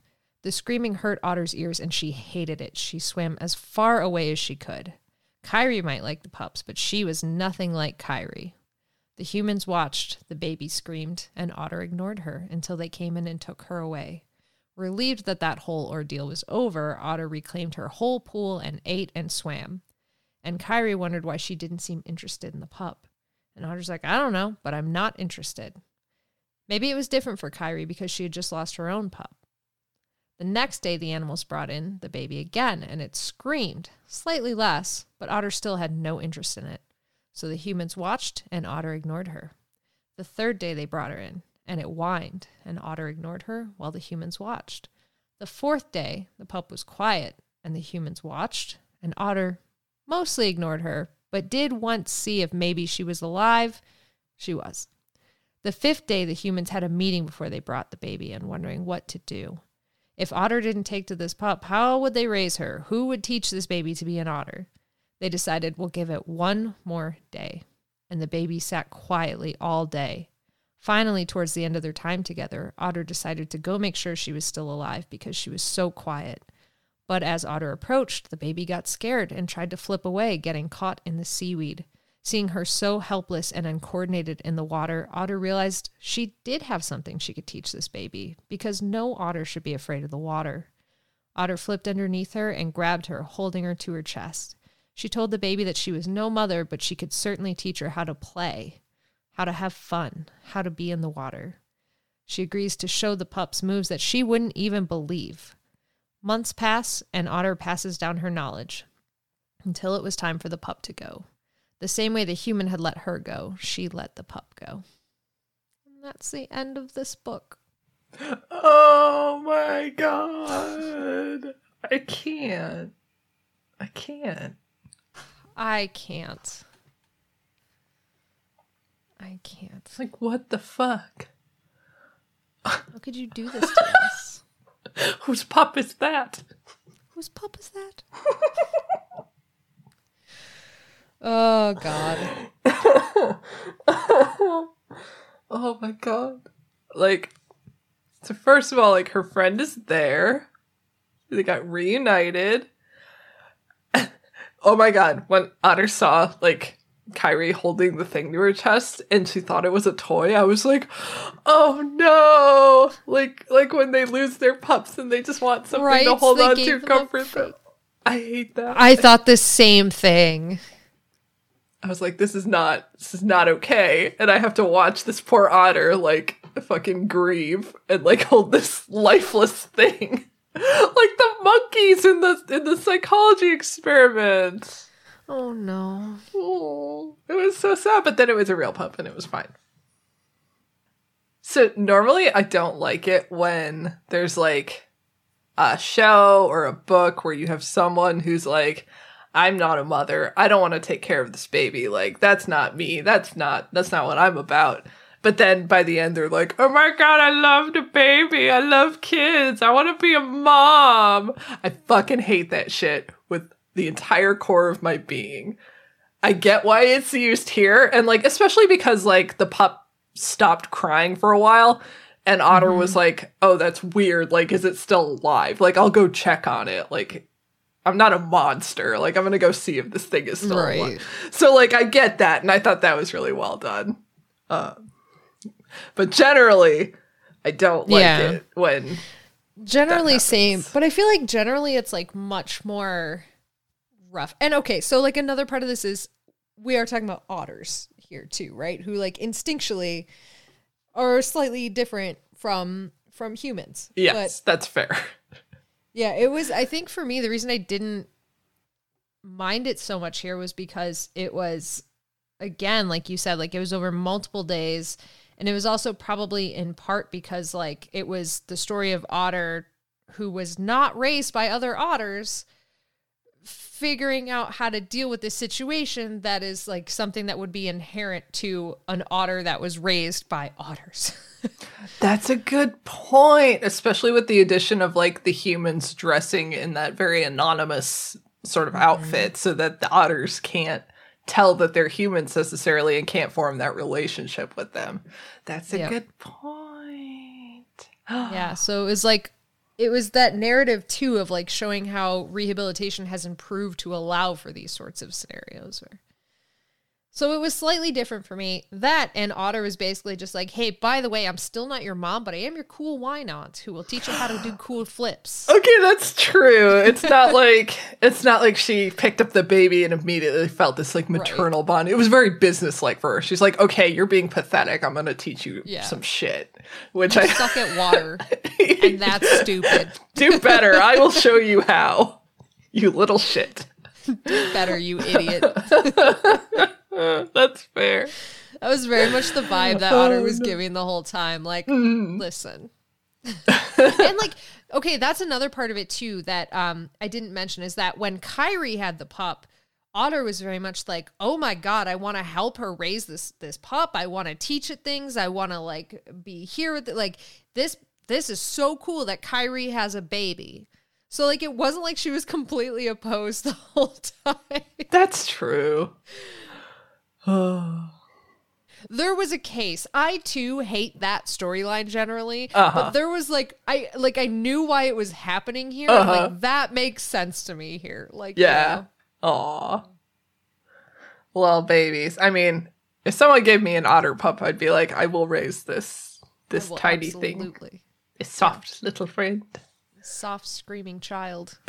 The screaming hurt Odder's ears and she hated it. She swam as far away as she could. Kyrie might like the pups, but she was nothing like Kyrie. The humans watched, the baby screamed, and Odder ignored her until they came in and took her away. Relieved that that whole ordeal was over, Odder reclaimed her whole pool and ate and swam. And Kyrie wondered why she didn't seem interested in the pup. And Odder's like, I don't know, but I'm not interested. Maybe it was different for Kyrie because she had just lost her own pup. The next day, the animals brought in the baby again, and it screamed, slightly less, but Odder still had no interest in it. So the humans watched, and Odder ignored her. The third day, they brought her in, and it whined, and Odder ignored her while the humans watched. The fourth day, the pup was quiet, and the humans watched, and Odder mostly ignored her, but did once see if maybe she was alive. She was. The fifth day, the humans had a meeting before they brought the baby in, wondering what to do. If Odder didn't take to this pup, how would they raise her? Who would teach this baby to be an otter? They decided we'll give it one more day. And the baby sat quietly all day. Finally, towards the end of their time together, Odder decided to go make sure she was still alive because she was so quiet. But as Odder approached, the baby got scared and tried to flip away, getting caught in the seaweed. Seeing her so helpless and uncoordinated in the water, Odder realized she did have something she could teach this baby, because no otter should be afraid of the water. Odder flipped underneath her and grabbed her, holding her to her chest. She told the baby that she was no mother, but she could certainly teach her how to play, how to have fun, how to be in the water. She agrees to show the pups moves that she wouldn't even believe. Months pass, and Odder passes down her knowledge until it was time for the pup to go. The same way the human had let her go, she let the pup go. And that's the end of this book. Oh my god. I can't. I can't. I can't. I can't. It's like, what the fuck? How could you do this to us? Whose pup is that? Whose pup is that? oh, God. oh my god. Like, so first of all, like, her friend is there. They got reunited. Oh my god. When Odder saw, like, Kyrie holding the thing to her chest and she thought it was a toy, I was like, oh no. Like, like when they lose their pups and they just want something Right, to hold on to, comfort fake- them. I hate that. I thought the same thing. I was like, this is not this is not okay. And I have to watch this poor otter like fucking grieve and like hold this lifeless thing. like the monkeys in the in the psychology experiment. Oh no. Oh, it was so sad, but then it was a real pup and it was fine. So normally I don't like it when there's like a show or a book where you have someone who's like, I'm not a mother. I don't want to take care of this baby. Like that's not me. That's not that's not what I'm about. But then by the end they're like, "Oh my god, I love the baby. I love kids. I want to be a mom." I fucking hate that shit with the entire core of my being. I get why it's used here and like especially because like the pup stopped crying for a while and Odder was like, "Oh, that's weird. Like is it still alive? Like I'll go check on it. Like I'm not a monster. Like I'm going to go see if this thing is still Right. alive." So like I get that and I thought that was really well done. Uh, but generally I don't like Yeah. it when Generally same, but I feel like generally it's like much more rough. And okay, so like another part of this is we are talking about otters here too, right? Who like instinctually are slightly different from from humans. yes, that's fair. Yeah, it was. I think for me, the reason I didn't mind it so much here was because it was, again, like you said, like it was over multiple days. And it was also probably in part because, like, it was the story of Odder who was not raised by other otters figuring out how to deal with this situation that is like something that would be inherent to an otter that was raised by otters. That's a good point, especially with the addition of like the humans dressing in that very anonymous sort of mm-hmm. outfit so that the otters can't tell that they're humans necessarily and can't form that relationship with them. That's a Yep. good point. Yeah, so it was like it was that narrative too of like showing how rehabilitation has improved to allow for these sorts of scenarios. Where... So it was slightly different for me. That and Odder was basically just like, "Hey, by the way, I'm still not your mom, but I am your cool wine aunt who will teach you how to do cool flips." Okay, that's true. It's not like it's not like she picked up the baby and immediately felt this like maternal bond. It was very businesslike for her. She's like, "Okay, you're being pathetic. I'm going to teach you Yeah. some shit." Which I Suck at water, and that's stupid. do better. I will show you how. You little shit. Better, you idiot. That's fair. That was very much the vibe that Odder was giving the whole time. Like, listen. and like, okay, that's another part of it too that um I didn't mention is that when Kyrie had the pup, Odder was very much like, "Oh my god, I want to help her raise this this pup. I want to teach it things. I want to like be here with it. Like this this is so cool that Kyrie has a baby." So like it wasn't like she was completely opposed the whole time. That's true. there was a case i too hate that storyline generally Uh-huh. but there was like i like i knew why it was happening here Uh-huh. like that makes sense to me here like Yeah. Aw. Well, babies. I mean, if someone gave me an otter pup, I'd be like, I will raise this this tiny thing. absolutely. A soft little friend. Soft screaming child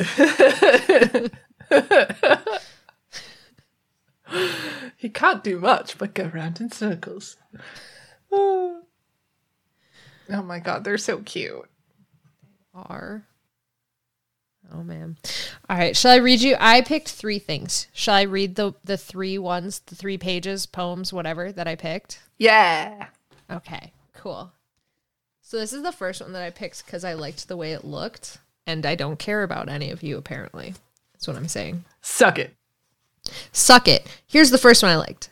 He can't do much but go round in circles. oh my god, they're so cute. They are oh man all right shall i read you i picked three things shall i read the the three ones the three pages poems whatever that i picked Yeah. Okay, cool. So this is the first one that I picked because I liked the way it looked, and I don't care about any of you apparently. That's what I'm saying. Suck it. Suck it. Here's the first one I liked.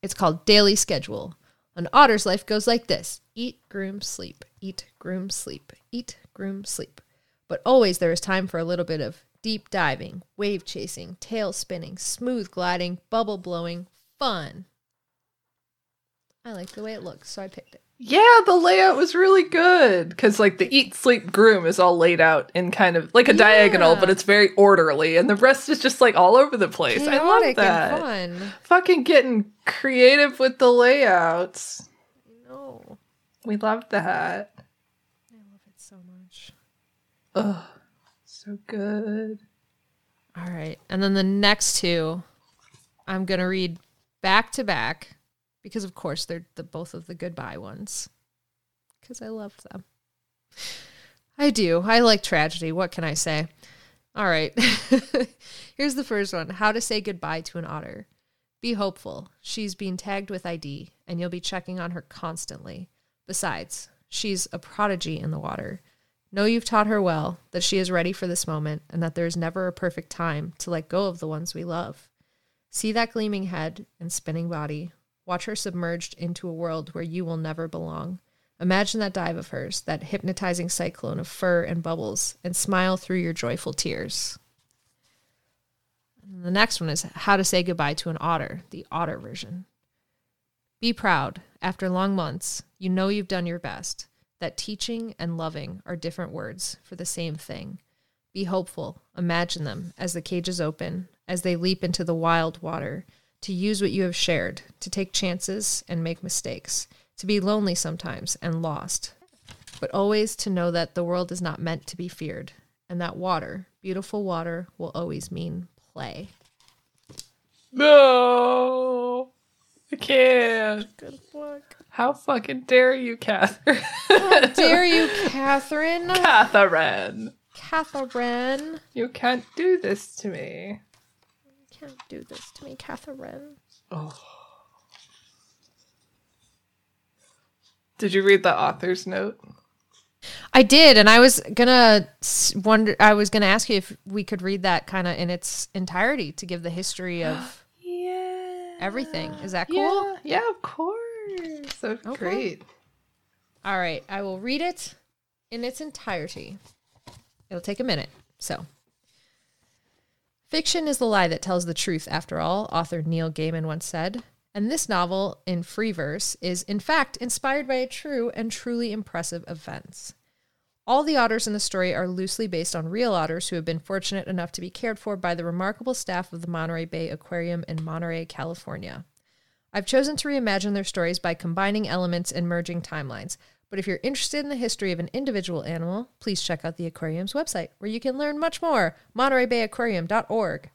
It's called Daily Schedule. An otter's life goes like this eat, groom, sleep, eat, groom, sleep, eat, groom, sleep. But always there is time for a little bit of deep diving, wave chasing, tail spinning, smooth gliding, bubble blowing, fun. I like the way it looks, so I picked it. Yeah, the layout was really good because, like, the eat, sleep, groom is all laid out in kind of like a diagonal, but it's very orderly, and the rest is just like all over the place. I love that. Fucking getting creative with the layouts. No, We love that. I love it so much. Ugh, so good. All right. And then the next two, I'm going to read back to back because, of course, they're the, both of the goodbye ones. because I love them. I do. I like tragedy. What can I say? All right. Here's the first one How to say goodbye to an otter. Be hopeful. She's being tagged with ID, and you'll be checking on her constantly. Besides, she's a prodigy in the water. Know you've taught her well, that she is ready for this moment, and that there is never a perfect time to let go of the ones we love. See that gleaming head and spinning body. Watch her submerged into a world where you will never belong. Imagine that dive of hers, that hypnotizing cyclone of fur and bubbles, and smile through your joyful tears. And the next one is how to say goodbye to an otter, the otter version. Be proud. After long months, you know you've done your best, that teaching and loving are different words for the same thing. Be hopeful. Imagine them as the cages open, as they leap into the wild water, to use what you have shared, to take chances and make mistakes, to be lonely sometimes and lost, but always to know that the world is not meant to be feared, and that water, beautiful water, will always mean play. No, I can't. Good luck. How fucking dare you, Katherine? How dare you, Katherine? Katherine, Katherine. you can't do this to me. Can't do this to me, Katherine. Oh. Did you read the author's note? I did, and I was gonna wonder. I was gonna ask you if we could read that kind of in its entirety to give the history of Yeah. everything. Is that cool? Yeah, yeah, of course. So Okay. great. All right, I will read it in its entirety. It'll take a minute. So, fiction is the lie that tells the truth, after all, author Neil Gaiman once said. And this novel, in free verse, is in fact inspired by a true and truly impressive events. All the otters in the story are loosely based on real otters who have been fortunate enough to be cared for by the remarkable staff of the Monterey Bay Aquarium in Monterey, California. I've chosen to reimagine their stories by combining elements and merging timelines. But if you're interested in the history of an individual animal, please check out the aquarium's website, where you can learn much more. MontereyBayAquarium.org.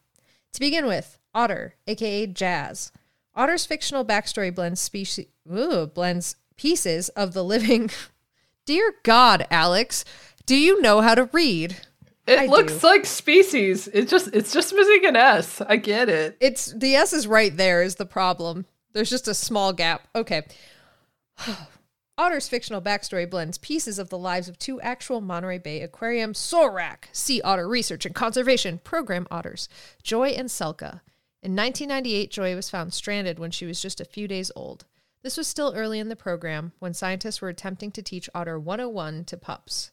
To begin with, Odder, aka Jazz. Odder's fictional backstory blends species ooh, blends pieces of the living. Dear God, Alex, do you know how to read? It I looks do. like species. It just it's just missing an S. I get it. It's the S is right there is the problem. There's just a small gap. Okay. Odder's fictional backstory blends pieces of the lives of two actual Monterey Bay Aquarium SORAC, Sea Otter Research and Conservation Program otters, Joy and Selka. In 1998, Joy was found stranded when she was just a few days old. This was still early in the program when scientists were attempting to teach Otter 101 to pups,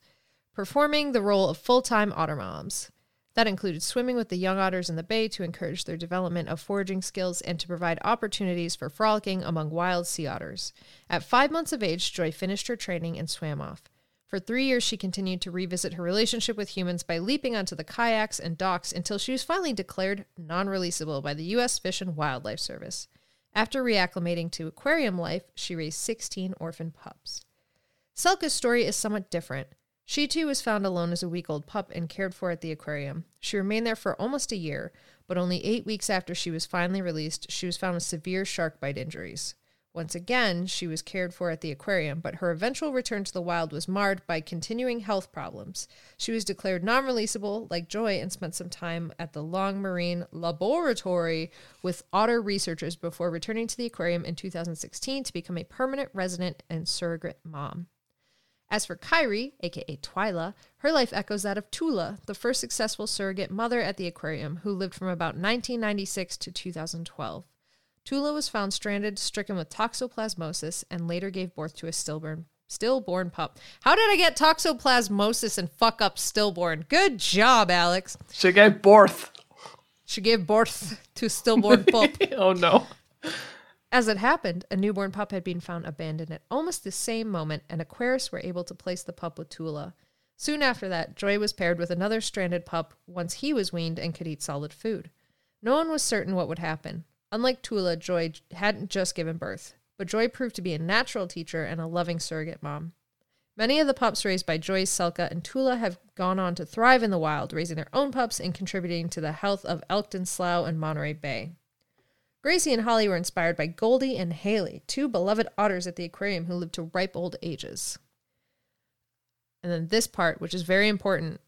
performing the role of full time otter moms. That included swimming with the young otters in the bay to encourage their development of foraging skills and to provide opportunities for frolicking among wild sea otters. At five months of age, Joy finished her training and swam off. For three years, she continued to revisit her relationship with humans by leaping onto the kayaks and docks until she was finally declared non releasable by the U.S. Fish and Wildlife Service. After reacclimating to aquarium life, she raised 16 orphan pups. Selka's story is somewhat different. She too was found alone as a week old pup and cared for at the aquarium. She remained there for almost a year, but only eight weeks after she was finally released, she was found with severe shark bite injuries. Once again, she was cared for at the aquarium, but her eventual return to the wild was marred by continuing health problems. She was declared non releasable, like Joy, and spent some time at the Long Marine Laboratory with otter researchers before returning to the aquarium in 2016 to become a permanent resident and surrogate mom. As for Kyrie, aka Twyla, her life echoes that of Toola, the first successful surrogate mother at the aquarium, who lived from about 1996 to 2012. Toola was found stranded, stricken with toxoplasmosis, and later gave birth to a stillborn stillborn pup. How did I get toxoplasmosis and fuck up stillborn? Good job, Alex. She gave birth. She gave birth to stillborn pup. oh no. As it happened, a newborn pup had been found abandoned at almost the same moment, and aquarists were able to place the pup with Toola. Soon after that, Joy was paired with another stranded pup once he was weaned and could eat solid food. No one was certain what would happen. Unlike Toola, Joy hadn't just given birth, but Joy proved to be a natural teacher and a loving surrogate mom. Many of the pups raised by Joy, Selka, and Toola have gone on to thrive in the wild, raising their own pups and contributing to the health of Elkhorn Slough and Monterey Bay. Gracie and Holly were inspired by Goldie and Haley, two beloved otters at the aquarium who lived to ripe old ages. And then this part, which is very important.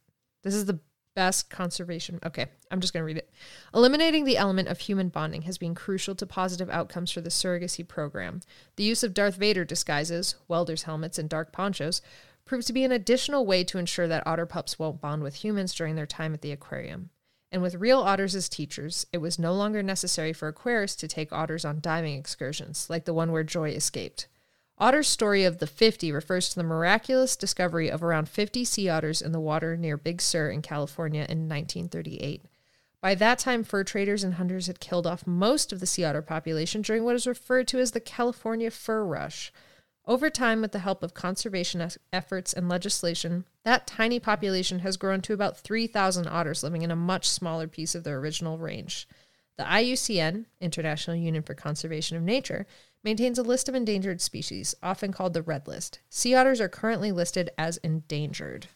This is the best conservation. Okay, I'm just going to read it. Eliminating the element of human bonding has been crucial to positive outcomes for the surrogacy program. The use of Darth Vader disguises, welders' helmets, and dark ponchos proved to be an additional way to ensure that otter pups won't bond with humans during their time at the aquarium. And with real otters as teachers, it was no longer necessary for aquarists to take otters on diving excursions, like the one where Joy escaped. Odder's story of the 50 refers to the miraculous discovery of around 50 sea otters in the water near Big Sur in California in 1938. By that time, fur traders and hunters had killed off most of the sea otter population during what is referred to as the California Fur Rush. Over time, with the help of conservation efforts and legislation, that tiny population has grown to about 3,000 otters living in a much smaller piece of their original range. The IUCN, International Union for Conservation of Nature, maintains a list of endangered species, often called the Red List. Sea otters are currently listed as endangered.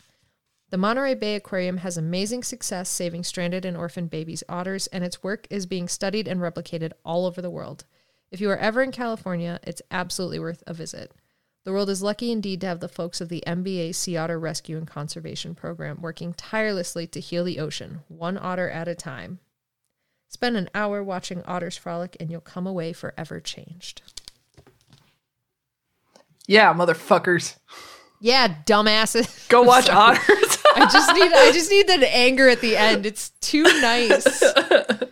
The Monterey Bay Aquarium has amazing success saving stranded and orphaned babies otters, and its work is being studied and replicated all over the world. If you are ever in California, it's absolutely worth a visit. The world is lucky indeed to have the folks of the MBA Sea Otter Rescue and Conservation Program working tirelessly to heal the ocean, one otter at a time. Spend an hour watching otters frolic, and you'll come away forever changed. Yeah, motherfuckers. Yeah, dumbasses. Go watch otters. I just need I just need that anger at the end. It's too nice.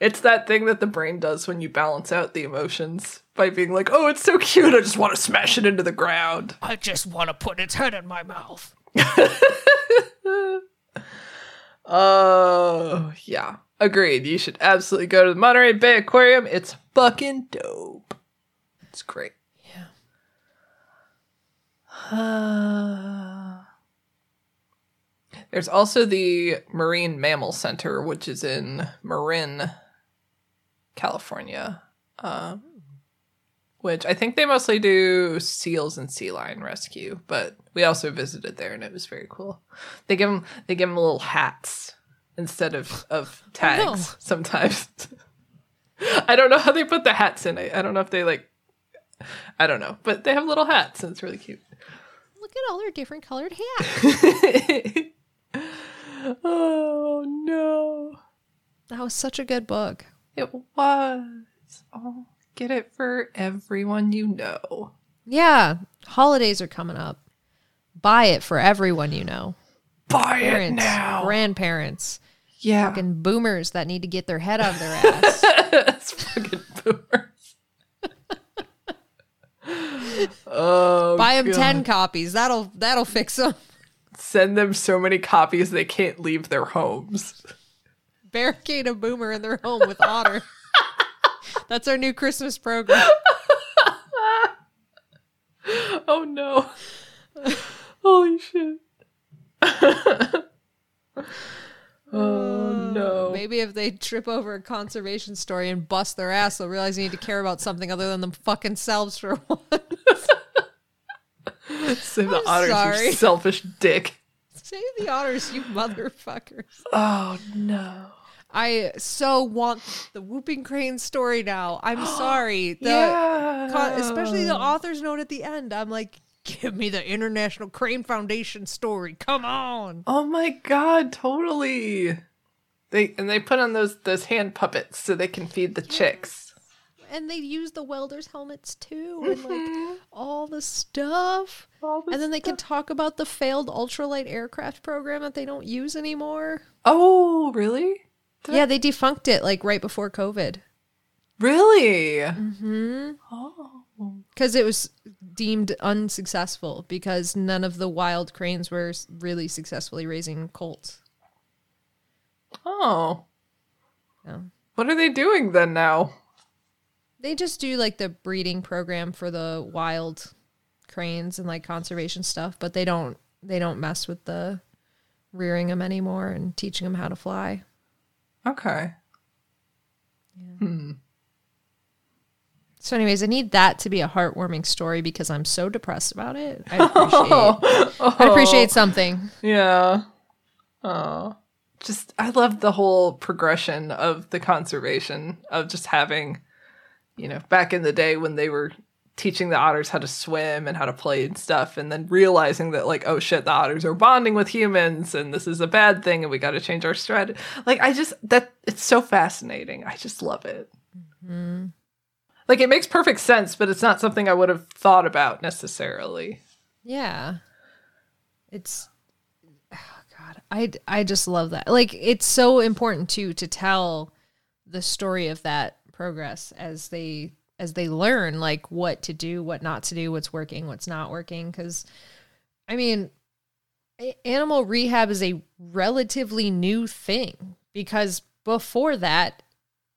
it's that thing that the brain does when you balance out the emotions by being like, "Oh, it's so cute. I just want to smash it into the ground." I just want to put its head in my mouth. Oh, yeah. Agreed. You should absolutely go to the Monterey Bay Aquarium. It's fucking dope. It's great. Yeah. There's also the Marine Mammal Center, which is in Marin, California. Um, which I think they mostly do seals and sea lion rescue, but we also visited there and it was very cool. They give them they give them little hats instead of of tags no. sometimes. I don't know how they put the hats in. I, I don't know if they like I don't know, but they have little hats and it's really cute. Look at all their different colored hats. oh no. That was such a good book. It was. Oh, get it for everyone you know. Yeah, holidays are coming up. Buy it for everyone you know. Buy it now. grandparents, yeah. fucking boomers that need to get their head out of their ass. That's fucking boomers. oh, Buy them God. ten copies. That'll that'll fix them. Send them so many copies they can't leave their homes. Barricade a boomer in their home with otter. That's our new Christmas program. Oh no. Holy shit. oh no. Uh, maybe if they trip over a conservation story and bust their ass, they'll realize they need to care about something other than them fucking selves for once. Save the I'm otters, sorry. you selfish dick. Save the otters, you motherfuckers. Oh no. I so want the whooping crane story now. I'm sorry. The yeah. especially the author's note at the end. I'm like, give me the International Crane Foundation story. Come on. Oh my god, totally. They and they put on those those hand puppets so they can feed the chicks. And they use the welders' helmets too, and like Mhm. all the stuff. All the And then they can talk about the failed ultralight aircraft program that they don't use anymore. Oh, really? Did I- Yeah, they defunct it like right before COVID. Really? Mm-hmm. Oh. Because it was deemed unsuccessful because none of the wild cranes were really successfully raising colts. Oh. Yeah. What are they doing then now? They just do like the breeding program for the wild cranes and like conservation stuff, but they don't they don't mess with the rearing them anymore and teaching them how to fly. Okay. Hmm. So, anyways, I need that to be a heartwarming story because I'm so depressed about it. I appreciate. Oh. I appreciate something. Yeah. Oh. Just I love the whole progression of the conservation of just having, you know, back in the day when they were teaching the otters how to swim and how to play and stuff and then realizing that like oh shit the otters are bonding with humans and this is a bad thing and we got to change our strategy like i just that it's so fascinating i just love it Mm-hmm. like it makes perfect sense but it's not something i would have thought about necessarily Yeah. It's oh god. I I just love that. Like it's so important too to tell the story of that progress as they as they learn like what to do, what not to do, what's working, what's not working cuz I mean animal rehab is a relatively new thing because before that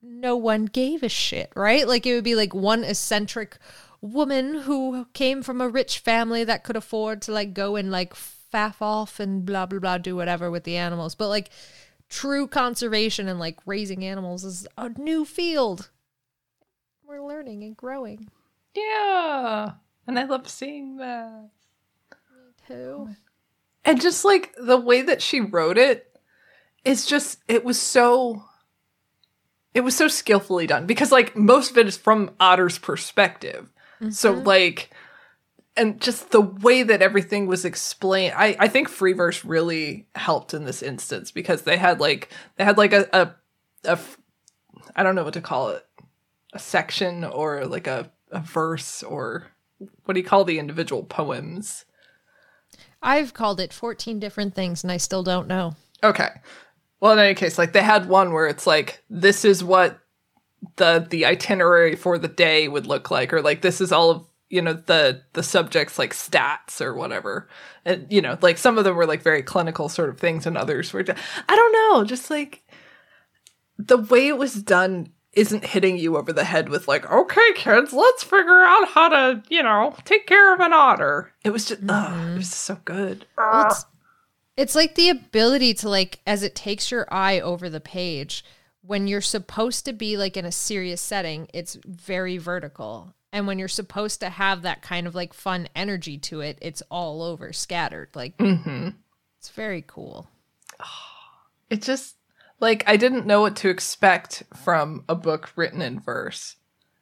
no one gave a shit, right? Like it would be like one eccentric woman who came from a rich family that could afford to like go and like faff off and blah blah blah do whatever with the animals. But like true conservation and like raising animals is a new field. We're learning and growing. Yeah. And i love seeing that. Too. and just like the way that she wrote it, it is just it was so it was so skillfully done because like most of it is from otter's perspective. So mm-hmm. like and just the way that everything was explained i i think freeverse really helped in this instance because they had like they had like a a, a f- i don't know what to call it a section or like a a verse or what do you call the individual poems I've called it 14 different things and I still don't know. Okay. Well, in any case, like they had one where it's like this is what the the itinerary for the day would look like, or like this is all of you know the the subjects like stats or whatever, and you know like some of them were like very clinical sort of things, and others were just, I don't know, just like the way it was done isn't hitting you over the head with like okay kids let's figure out how to you know take care of an otter. It was just ugh, it was so good. Well, it's, it's like the ability to like as it takes your eye over the page when you're supposed to be like in a serious setting it's very vertical. And when you're supposed to have that kind of like fun energy to it it's all over scattered like mm-hmm. it's very cool. It just like I didn't know what to expect from a book written in verse.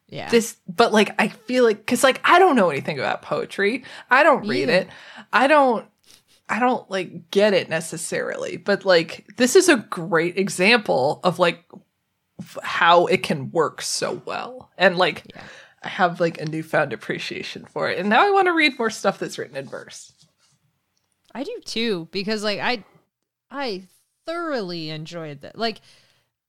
yeah This but like I feel like cuz like I don't know anything about poetry. I don't read Yeah. it. I don't I don't like get it necessarily, but like this is a great example of like f- how it can work so well. And like Yeah. I have like a newfound appreciation for it. And now I want to read more stuff that's written in verse. I do too because like I I thoroughly enjoyed that. Like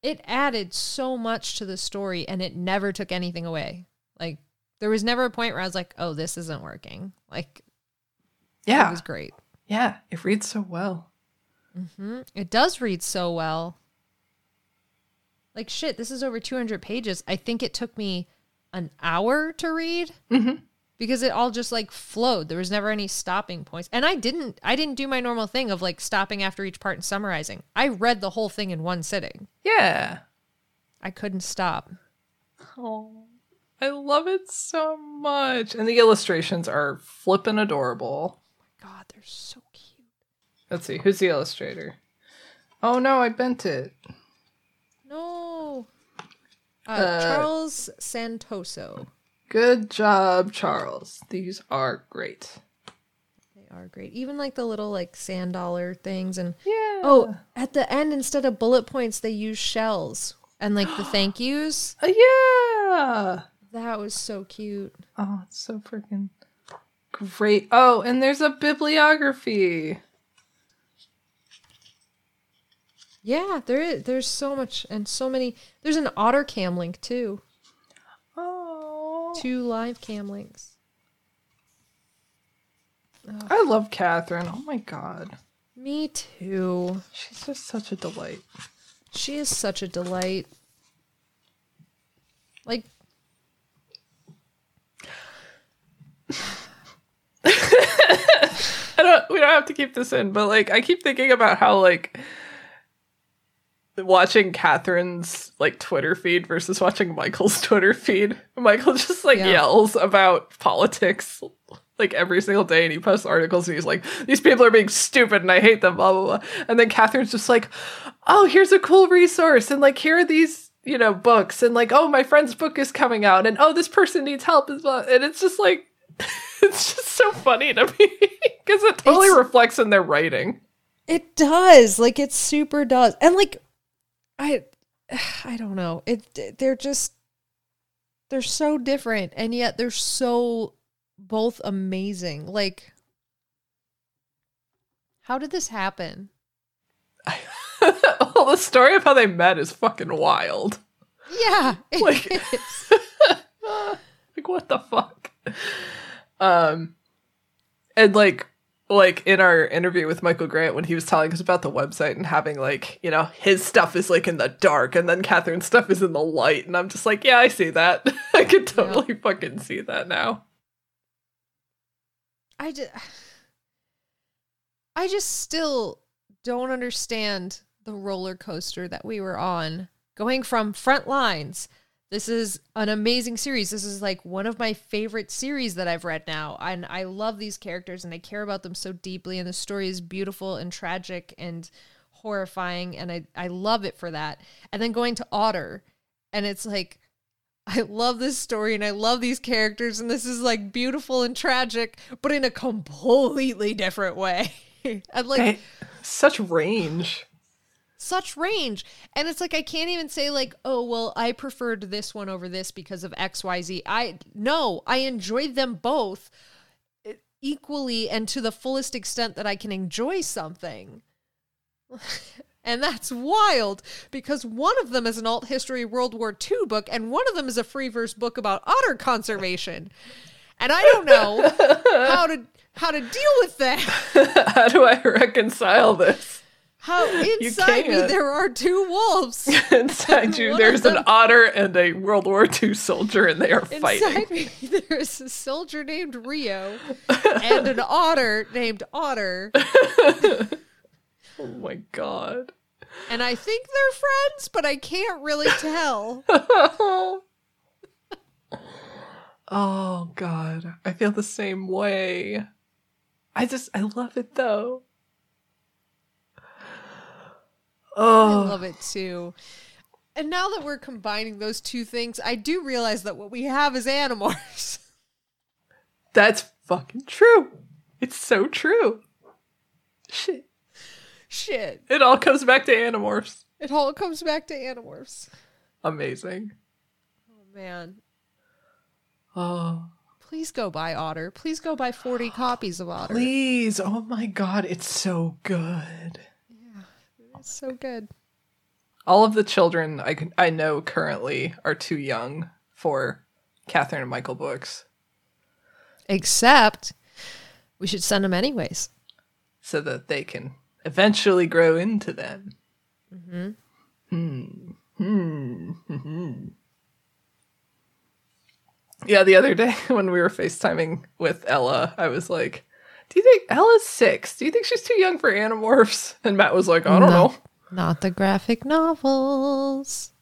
it added so much to the story and it never took anything away. Like there was never a point where I was like, "Oh, this isn't working." Like yeah. it was great. Yeah, it reads so well. hmm It does read so well. Like shit, this is over 200 pages. I think it took me an hour to read Mhm. Because it all just like flowed. There was never any stopping points. And I didn't I didn't do my normal thing of like stopping after each part and summarizing. I read the whole thing in one sitting. Yeah. I couldn't stop. Oh, I love it so much. And the illustrations are flippin' adorable. Oh my god, they're so cute. Let's see, who's the illustrator? Oh no, I bent it. No. Uh, Uh, Charles Santoso. Good job, Charles. These are great. They are great. Even like the little like sand dollar things and Yeah. Oh, at the end, instead of bullet points, they use shells and like the thank yous. Uh, yeah. That was so cute. Oh, it's so freaking great. Oh, and there's a bibliography. Yeah, there is. There's so much and so many. There's an otter cam link too. Two live cam links. I love Katherine. Oh my god. Me too. She's just such a delight. She is such a delight. Like, I don't we don't have to keep this in, but like I keep thinking about how like watching Katherine's like Twitter feed versus watching Michael's Twitter feed. Michael just like Yeah. yells about politics like every single day and he posts articles and he's like, These people are being stupid and I hate them, blah blah blah. And then Katherine's just like, Oh, here's a cool resource and like here are these you know, books and like, oh, my friend's book is coming out and oh, this person needs help as well. And it's just like, it's just so funny to me because it totally It's- reflects in their writing. It does. Like it super does. And like I I don't know. It they're just they're so different and yet they're so both amazing. Like how did this happen? well, the story of how they met is fucking wild. Yeah. it Like- is. like what the fuck um and like like in our interview with michael grant when he was telling us about the website and having like you know his stuff is like in the dark and then katherine's stuff is in the light. And i'm just like yeah i see that. I could totally fucking see that now. I just I just still don't understand the roller coaster that we were on going from front lines. This is an amazing series. This is like one of my favorite series that I've read now. And I love these characters and I care about them so deeply. And the story is beautiful and tragic and horrifying. And I, I love it for that. And then going to Otter. And it's like, I love this story and I love these characters. And this is like beautiful and tragic, but in a completely different way. and like, such range such range. And it's like I can't even say like, "Oh, well, I preferred this one over this because of XYZ." I no, I enjoyed them both equally and to the fullest extent that I can enjoy something. and that's wild because one of them is an alt history World War II book and one of them is a free verse book about otter conservation. And I don't know how to how to deal with that. how do i reconcile this How inside me there are two wolves. inside you there's an otter and a world war ii soldier and they are fighting. Inside me, there is a soldier named Rio and an otter named Otter, oh my god. And I think they're friends, but I can't really tell. oh god i feel the same way. I just i love it though I oh love it too. And now that we're combining those two things, I do realize that what we have is Animorphs. that's fucking true it's so true shit Shit. it all comes back to animorphs It all comes back to Animorphs. amazing Oh, man. oh Please go buy Otter. Please go buy 40 copies of Otter. please oh my god it's so good so good. all of the children I can I know currently are too young for Katherine and Michael books, Except we should send them anyways. so that they can eventually grow into them. Hmm. Hmm. Hmm. Yeah, the other day when we were FaceTiming with Ella, I was like, "Do you think Ella's six? Do you think she's too young for Animorphs?" And Matt was like, "I don't No. know." Not the graphic novels.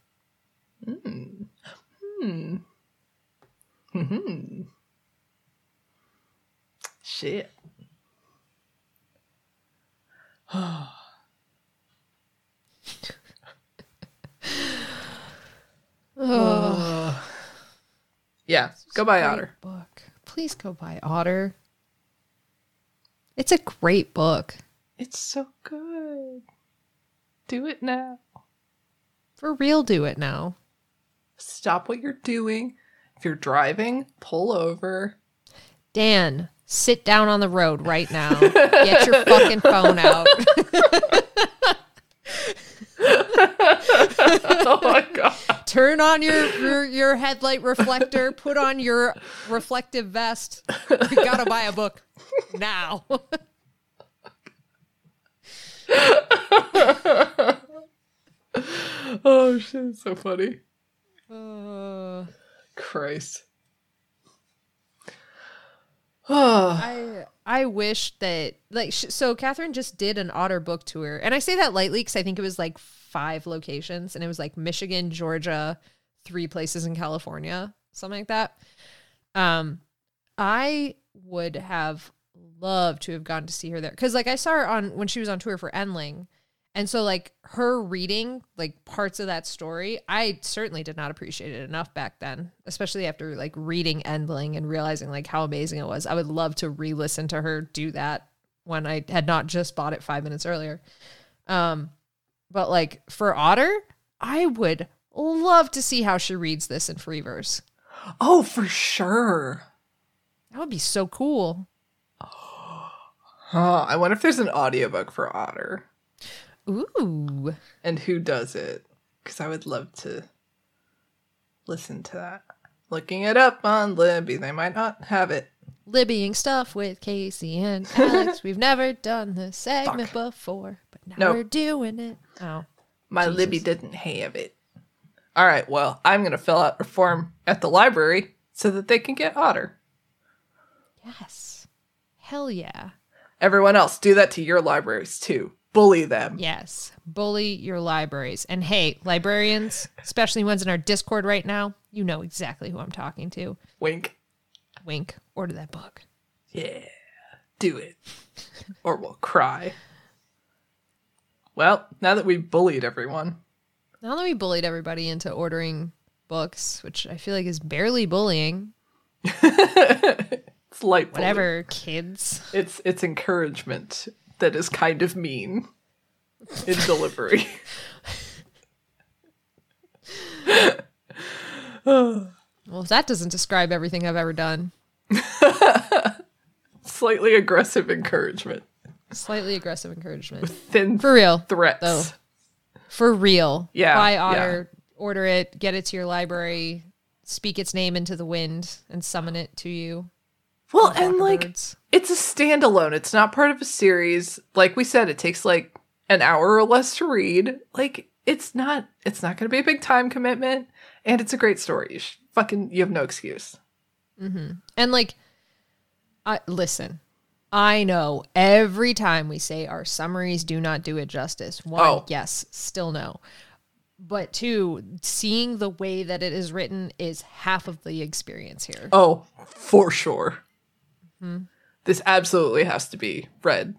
Hmm. Hmm. Hmm. Shit. Oh. Yeah, go buy Otter. book. Please go buy Otter. It's a great book. It's so good. Do it now. For real, do it now. Stop what you're doing. If you're driving, pull over. Dan, sit down on the road right now. Get your fucking phone out. oh my god. Turn on your, your your headlight reflector. Put on your reflective vest. You gotta buy a book now. Oh shit, so funny. Uh, Christ. I I wish that like sh- so Katherine just did an otter book tour, and I say that lightly because I think it was like five locations, and it was like Michigan, Georgia, three places in California, something like that. Um, I would have loved to have gone to see her there because like I saw her on when she was on tour for Endling. And so like her reading like parts of that story, I certainly did not appreciate it enough back then, especially after like reading Endling and realizing like how amazing it was. I would love to re-listen to her do that when I had not just bought it 5 minutes earlier. Um but like for Otter, I would love to see how she reads this in free verse. Oh, for sure. That would be so cool. Huh. I wonder if there's an audiobook for Otter Ooh. and who does it. Because I would love to listen to that. Looking it up on Libby, they might not have it. Libbying stuff with Casey and Alex. We've never done this segment before, but now No. we're doing it. Oh. My Jesus. Libby didn't have it. All right, well, I'm going to fill out a form at the library so that they can get Otter. Yes. Hell yeah. Everyone else, do that to your libraries too. Bully them. Yes. Bully your libraries. And hey, librarians, especially ones in our Discord right now, you know exactly who I'm talking to. Wink. Wink. Order that book. Yeah, do it. or we'll cry. Well, now that we've bullied everyone, Now that we bullied everybody into ordering books, which I feel like is barely bullying, it's light bullying. whatever, kids. It's it's encouragement that is kind of mean in delivery. Well, if that doesn't describe everything I've ever done, Slightly aggressive encouragement. Slightly aggressive encouragement. Thin For real. threats. though. For real. Yeah, Buy Otter, order it, get it to your library, speak its name into the wind, and summon it to you. Well, and like birds. it's a standalone. It's not part of a series. Like we said, it takes like an hour or less to read. Like it's not it's not going to be a big time commitment and it's a great story. You sh- fucking you have no excuse. Mm-hmm. And like, I listen. I know every time we say our summaries do not do it justice. One, Oh. yes, still no. But two, seeing the way that it is written is half of the experience here. Oh, for sure. Mm-hmm. This absolutely has to be read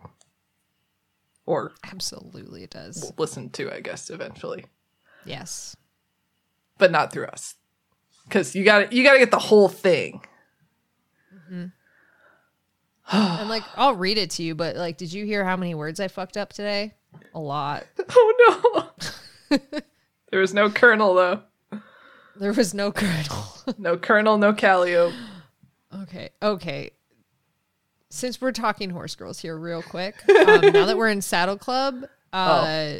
or Absolutely, it does. listened to, I guess, eventually, Yes. but not through us. Because you got to you got to get the whole thing. Mm-hmm. And like, I'll read it to you, but like, did you hear how many words I fucked up today? A lot. Oh no. there was no kernel though. There was no kernel. No kernel, no Callio. Okay. Okay. Since we're talking horse girls here, real quick, um, now that we're in Saddle Club, uh,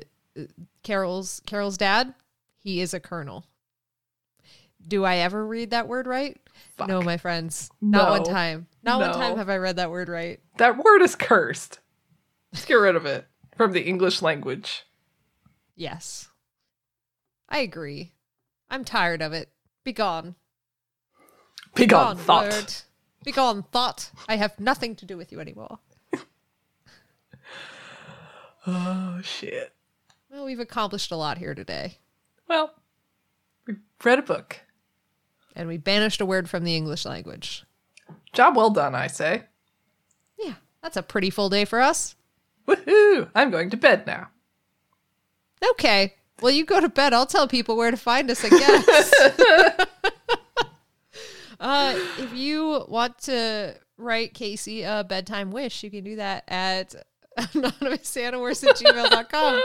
Carol's Carol's dad, he is a colonel. Do I ever read that word right? Fuck. No, my friends, not one time. Not one time have I read that word right. That word is cursed. Let's get rid of it from the English language. Yes, I agree. I'm tired of it. Be gone. Be gone, thought. word. Be gone, thought. I have nothing to do with you anymore. Oh shit. Well, we've accomplished a lot here today. Well, we read a book. And we banished a word from the English language. Job well done, I say. Yeah, that's a pretty full day for us. Woohoo! I'm going to bed now. Okay. Well, you go to bed. I'll tell people where to find us, I guess. uh, if you want to write Casey a bedtime wish, you can do that at anonymousanimorphs at gmail.com.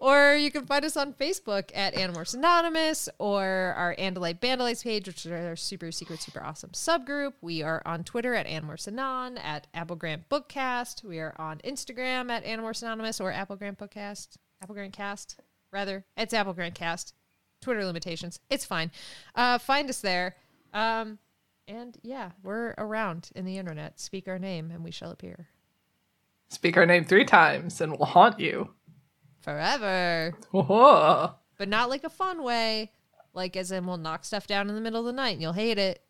Or you can find us on Facebook at Animorphs Anonymous or our Andalite Bandalites page, which is our super secret, super awesome subgroup. We are on Twitter at Animorphs Anon, at Apple Grant Bookcast. We are on Instagram at Animorphs Anonymous or Apple Grant Bookcast. Apple Grant Cast, rather. It's Apple Grant Cast. Twitter limitations. It's fine. Uh, find us there. Um, and yeah, we're around in the internet. Speak our name and we shall appear. Speak our name three times and we'll haunt you. Forever. Whoa. but not like a fun way. Like as in we'll knock stuff down in the middle of the night and you'll hate it.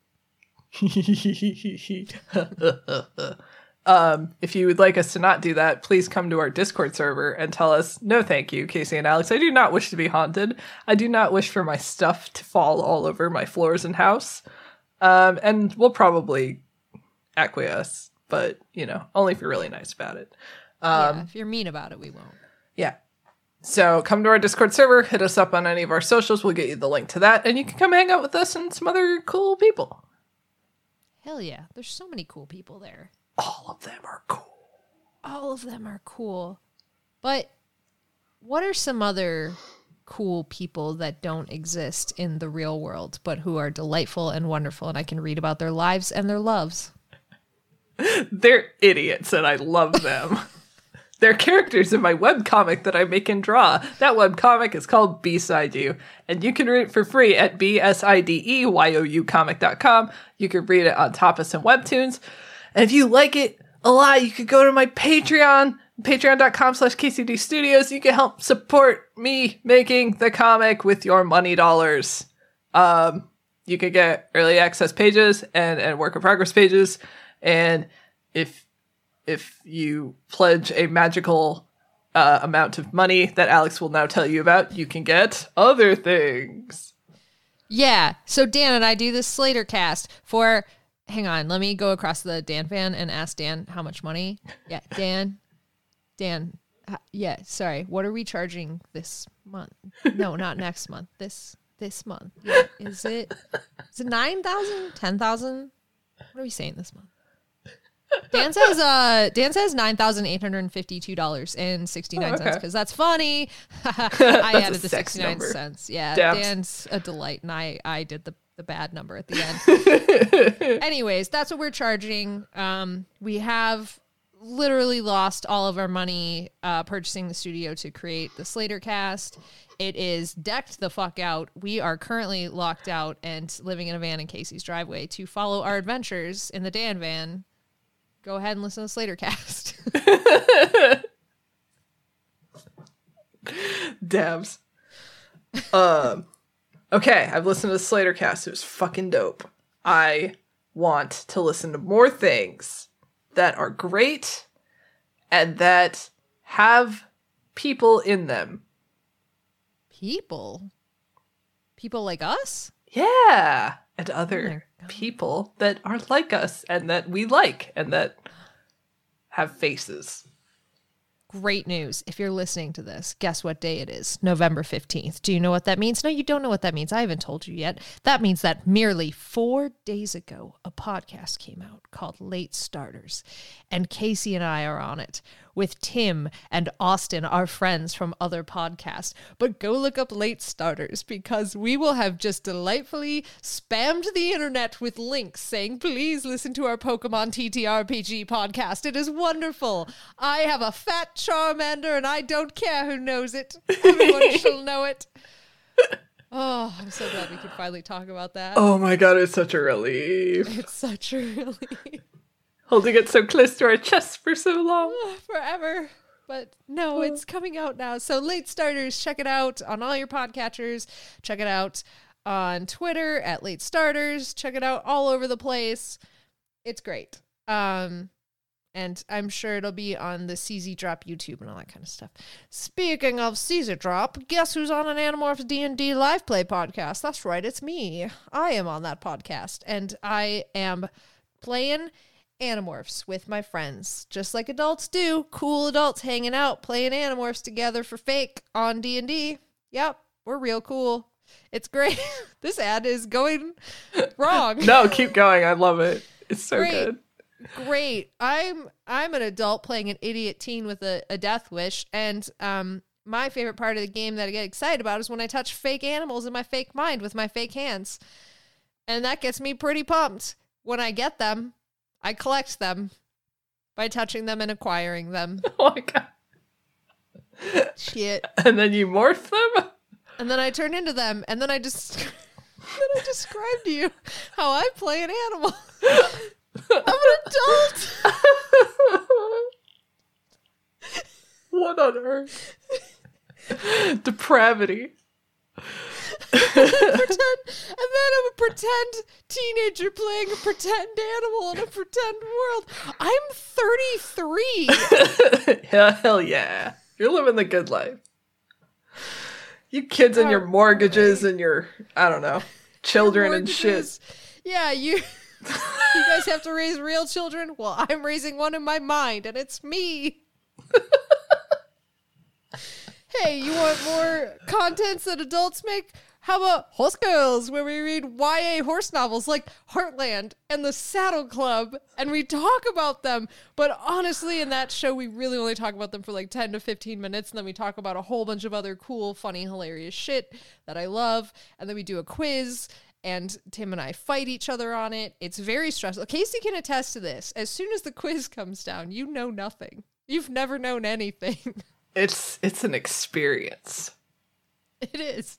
um, if you would like us to not do that, please come to our Discord server and tell us, no, thank you, Casey and Alex. I do not wish to be haunted. I do not wish for my stuff to fall all over my floors and house. Um, and we'll probably acquiesce, but you know, only if you're really nice about it. Um, yeah, if you're mean about it, we won't. Yeah. So come to our Discord server, hit us up on any of our socials. We'll get you the link to that, and you can come hang out with us and some other cool people. Hell yeah. There's so many cool people there. All of them are cool. All of them are cool. But what are some other cool people that don't exist in the real world, but who are delightful and wonderful, and I can read about their lives and their loves? They're idiots, and I love them. They're characters in my webcomic that I make and draw. That webcomic is called B-Side You, and you can read it for free at B-S-I-D-E-Y-O-U comic.com. You can read it on Tapas and Webtoons. And if you like it a lot, you could go to my Patreon, patreon.com slash KCD Studios. You can help support me making the comic with your money dollars. Um, you can get early access pages and, and work in progress pages. And if if you pledge a magical uh, amount of money that Alex will now tell you about, you can get other things. Yeah. So Dan and I do this Slater cast for. Hang on, let me go across the Dan fan and ask Dan how much money. Yeah, Dan. Dan. yeah, sorry. What are we charging this month? No, not next month. This this month. Yeah, is it is it nine thousand? Ten thousand? What are we saying this month? Dan says uh Dan says nine thousand eight hundred and fifty two dollars and sixty nine cents okay. because that's funny. I a added the sixty nine cents. Yeah. Dan's a delight, and I I did the the bad number at the end. Anyways, that's what we're charging. Um, we have literally lost all of our money uh, purchasing the studio to create the Slater cast. It is decked the fuck out. We are currently locked out and living in a van in Casey's driveway to follow our adventures in the Dan van. Go ahead and listen to Slater cast. Dabs. um, okay, I've listened to Slater Cast. It was fucking dope. I want to listen to more things that are great and that have people in them. People. People like us? Yeah, and other. People that are like us and that we like and that have faces. Great news. If you're listening to this, guess what day it is? November 15th. Do you know what that means? No, you don't know what that means. I haven't told you yet. That means that merely four days ago, a podcast came out called Late Starters. And Casey and I are on it with Tim and Austin, our friends from other podcasts. But go look up Late Starters because we will have just delightfully spammed the internet with links saying, please listen to our Pokemon TTRPG podcast. It is wonderful. I have a fat Charmander and I don't care who knows it. Everyone shall know it. Oh, I'm so glad we could finally talk about that. Oh my god, it's such a relief. It's such a relief. Holding it so close to our chest for so long. forever. But no, it's coming out now. So late starters, check it out on all your podcatchers. Check it out on Twitter at late starters. Check it out all over the place. It's great. Um and I'm sure it'll be on the CZ Drop YouTube and all that kind of stuff. Speaking of CZ Drop, guess who's on an Animorphs D&D live play podcast? That's right, it's me. I am on that podcast and I am playing Animorphs with my friends, just like adults do. Cool adults hanging out, playing Animorphs together for fake on D and D. Yep, we're real cool. It's great. this ad is going wrong. No, keep going. I love it. It's so Great. good. Great. I'm I'm an adult playing an idiot teen with a, a death wish, and um my favorite part of the game that I get excited about is when I touch fake animals in my fake mind with my fake hands. And that gets me pretty pumped. When I get them, I collect them by touching them and acquiring them. Oh my god. Shit. And then you morph them? And then I turn into them, and then I just then I describe to you how I play an animal. I'm an adult. what on earth? Depravity. Pretend, and then I'm a pretend teenager playing a pretend animal in a pretend world. I'm 33. hell, hell yeah. You're living the good life. You kids and your mortgages and your, I don't know, children and shit. Yeah, you. you guys have to raise real children. Well, I'm raising one in my mind, and it's me. hey, you want more contents that adults make? How about Horse Girls, where we read YA horse novels like Heartland and The Saddle Club, and we talk about them. But honestly, in that show, we really only talk about them for like 10 to 15 minutes, and then we talk about a whole bunch of other cool, funny, hilarious shit that I love. And then we do a quiz, and Tim and I fight each other on it. It's very stressful. Casey can attest to this. As soon as the quiz comes down, you know nothing. You've never known anything. It's it's an experience. it is.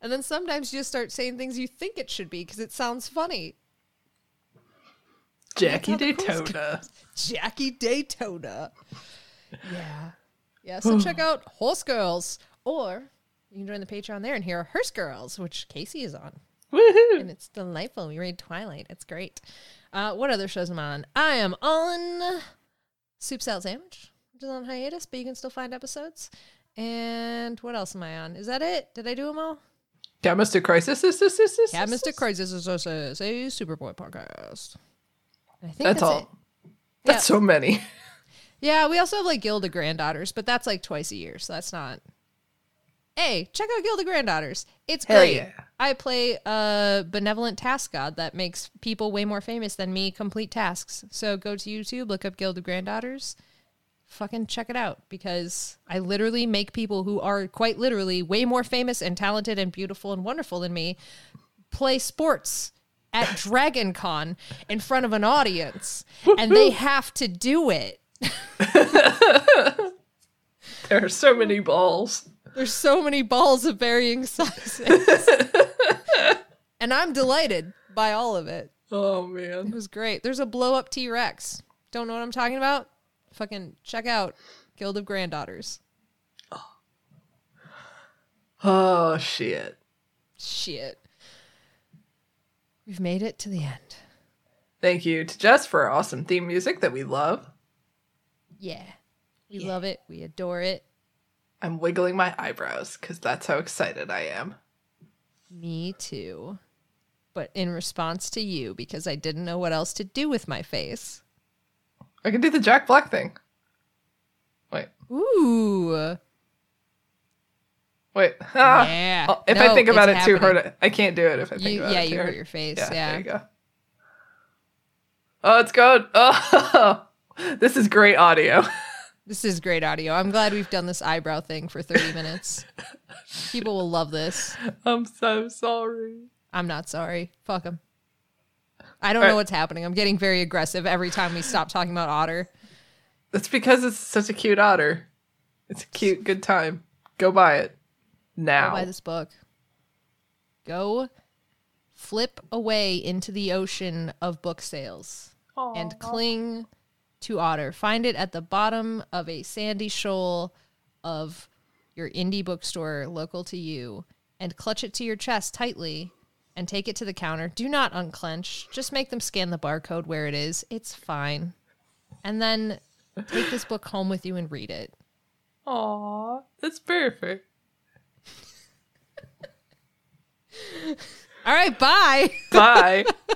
And then sometimes you just start saying things you think it should be because it sounds funny. Jackie how the quiz Daytona. Jackie Daytona. Yeah. Yeah, so check out Horse Girls. Or you can join the Patreon there and hear Hearse Girls, which Casey is on. Woohoo! And it's delightful. We read Twilight. It's great. Uh, what other shows am I on? I am on Soup Salad Sandwich, which is on hiatus, but you can still find episodes. And what else am I on? Is that it? Did I do them all? Cat Crisis. This, this, this, this, Yeah, Crisis is also a Superboy podcast. I think That's that's, all. it. That's so many. Yeah, we also have like Guild of Granddaughters, but that's like twice a year, so that's not. Hey, check out Guild of Granddaughters. It's Hell great. yeah. I play a benevolent task god that makes people way more famous than me complete tasks. So go to YouTube, look up Guild of Granddaughters, fucking check it out because I literally make people who are quite literally way more famous and talented and beautiful and wonderful than me play sports at Dragon Con in front of an audience and they have to do it. There are so many balls. There's so many balls of varying sizes. and I'm delighted by all of it. Oh man. It was great. There's a blow up T Rex. Don't know what I'm talking about? Fucking check out Guild of Granddaughters. Oh shit. Shit. We've made it to the end. Thank you to Jess for our awesome theme music that we love. Yeah. We love it. We adore it. I'm wiggling my eyebrows because that's how excited I am. Me too. But in response to you, because I didn't know what else to do with my face. I can do the Jack Black thing. Wait, Ooh. wait. Ah. Yeah. Oh, if I think about it it's too hard, I can't do it if I think You, about yeah, it. too you hurt your face. Yeah, Yeah. there you go. Oh, it's good. Oh, this is great audio. This is great audio. I'm glad we've done this eyebrow thing for 30 minutes. People will love this. I'm so sorry. I'm not sorry. Fuck them. I don't know what's happening. I'm getting very aggressive every time we stop talking about Otter. That's because it's such a cute otter. It's a cute, good time. Go buy it now. Go buy this book. Go flip away into the ocean of book sales and cling to Otter. Find it at the bottom of a sandy shoal of your indie bookstore local to you and clutch it to your chest tightly and take it to the counter. Do not unclench. Just make them scan the barcode where it is. It's fine. And then take this book home with you and read it. Aw, that's perfect. All right, bye. Bye.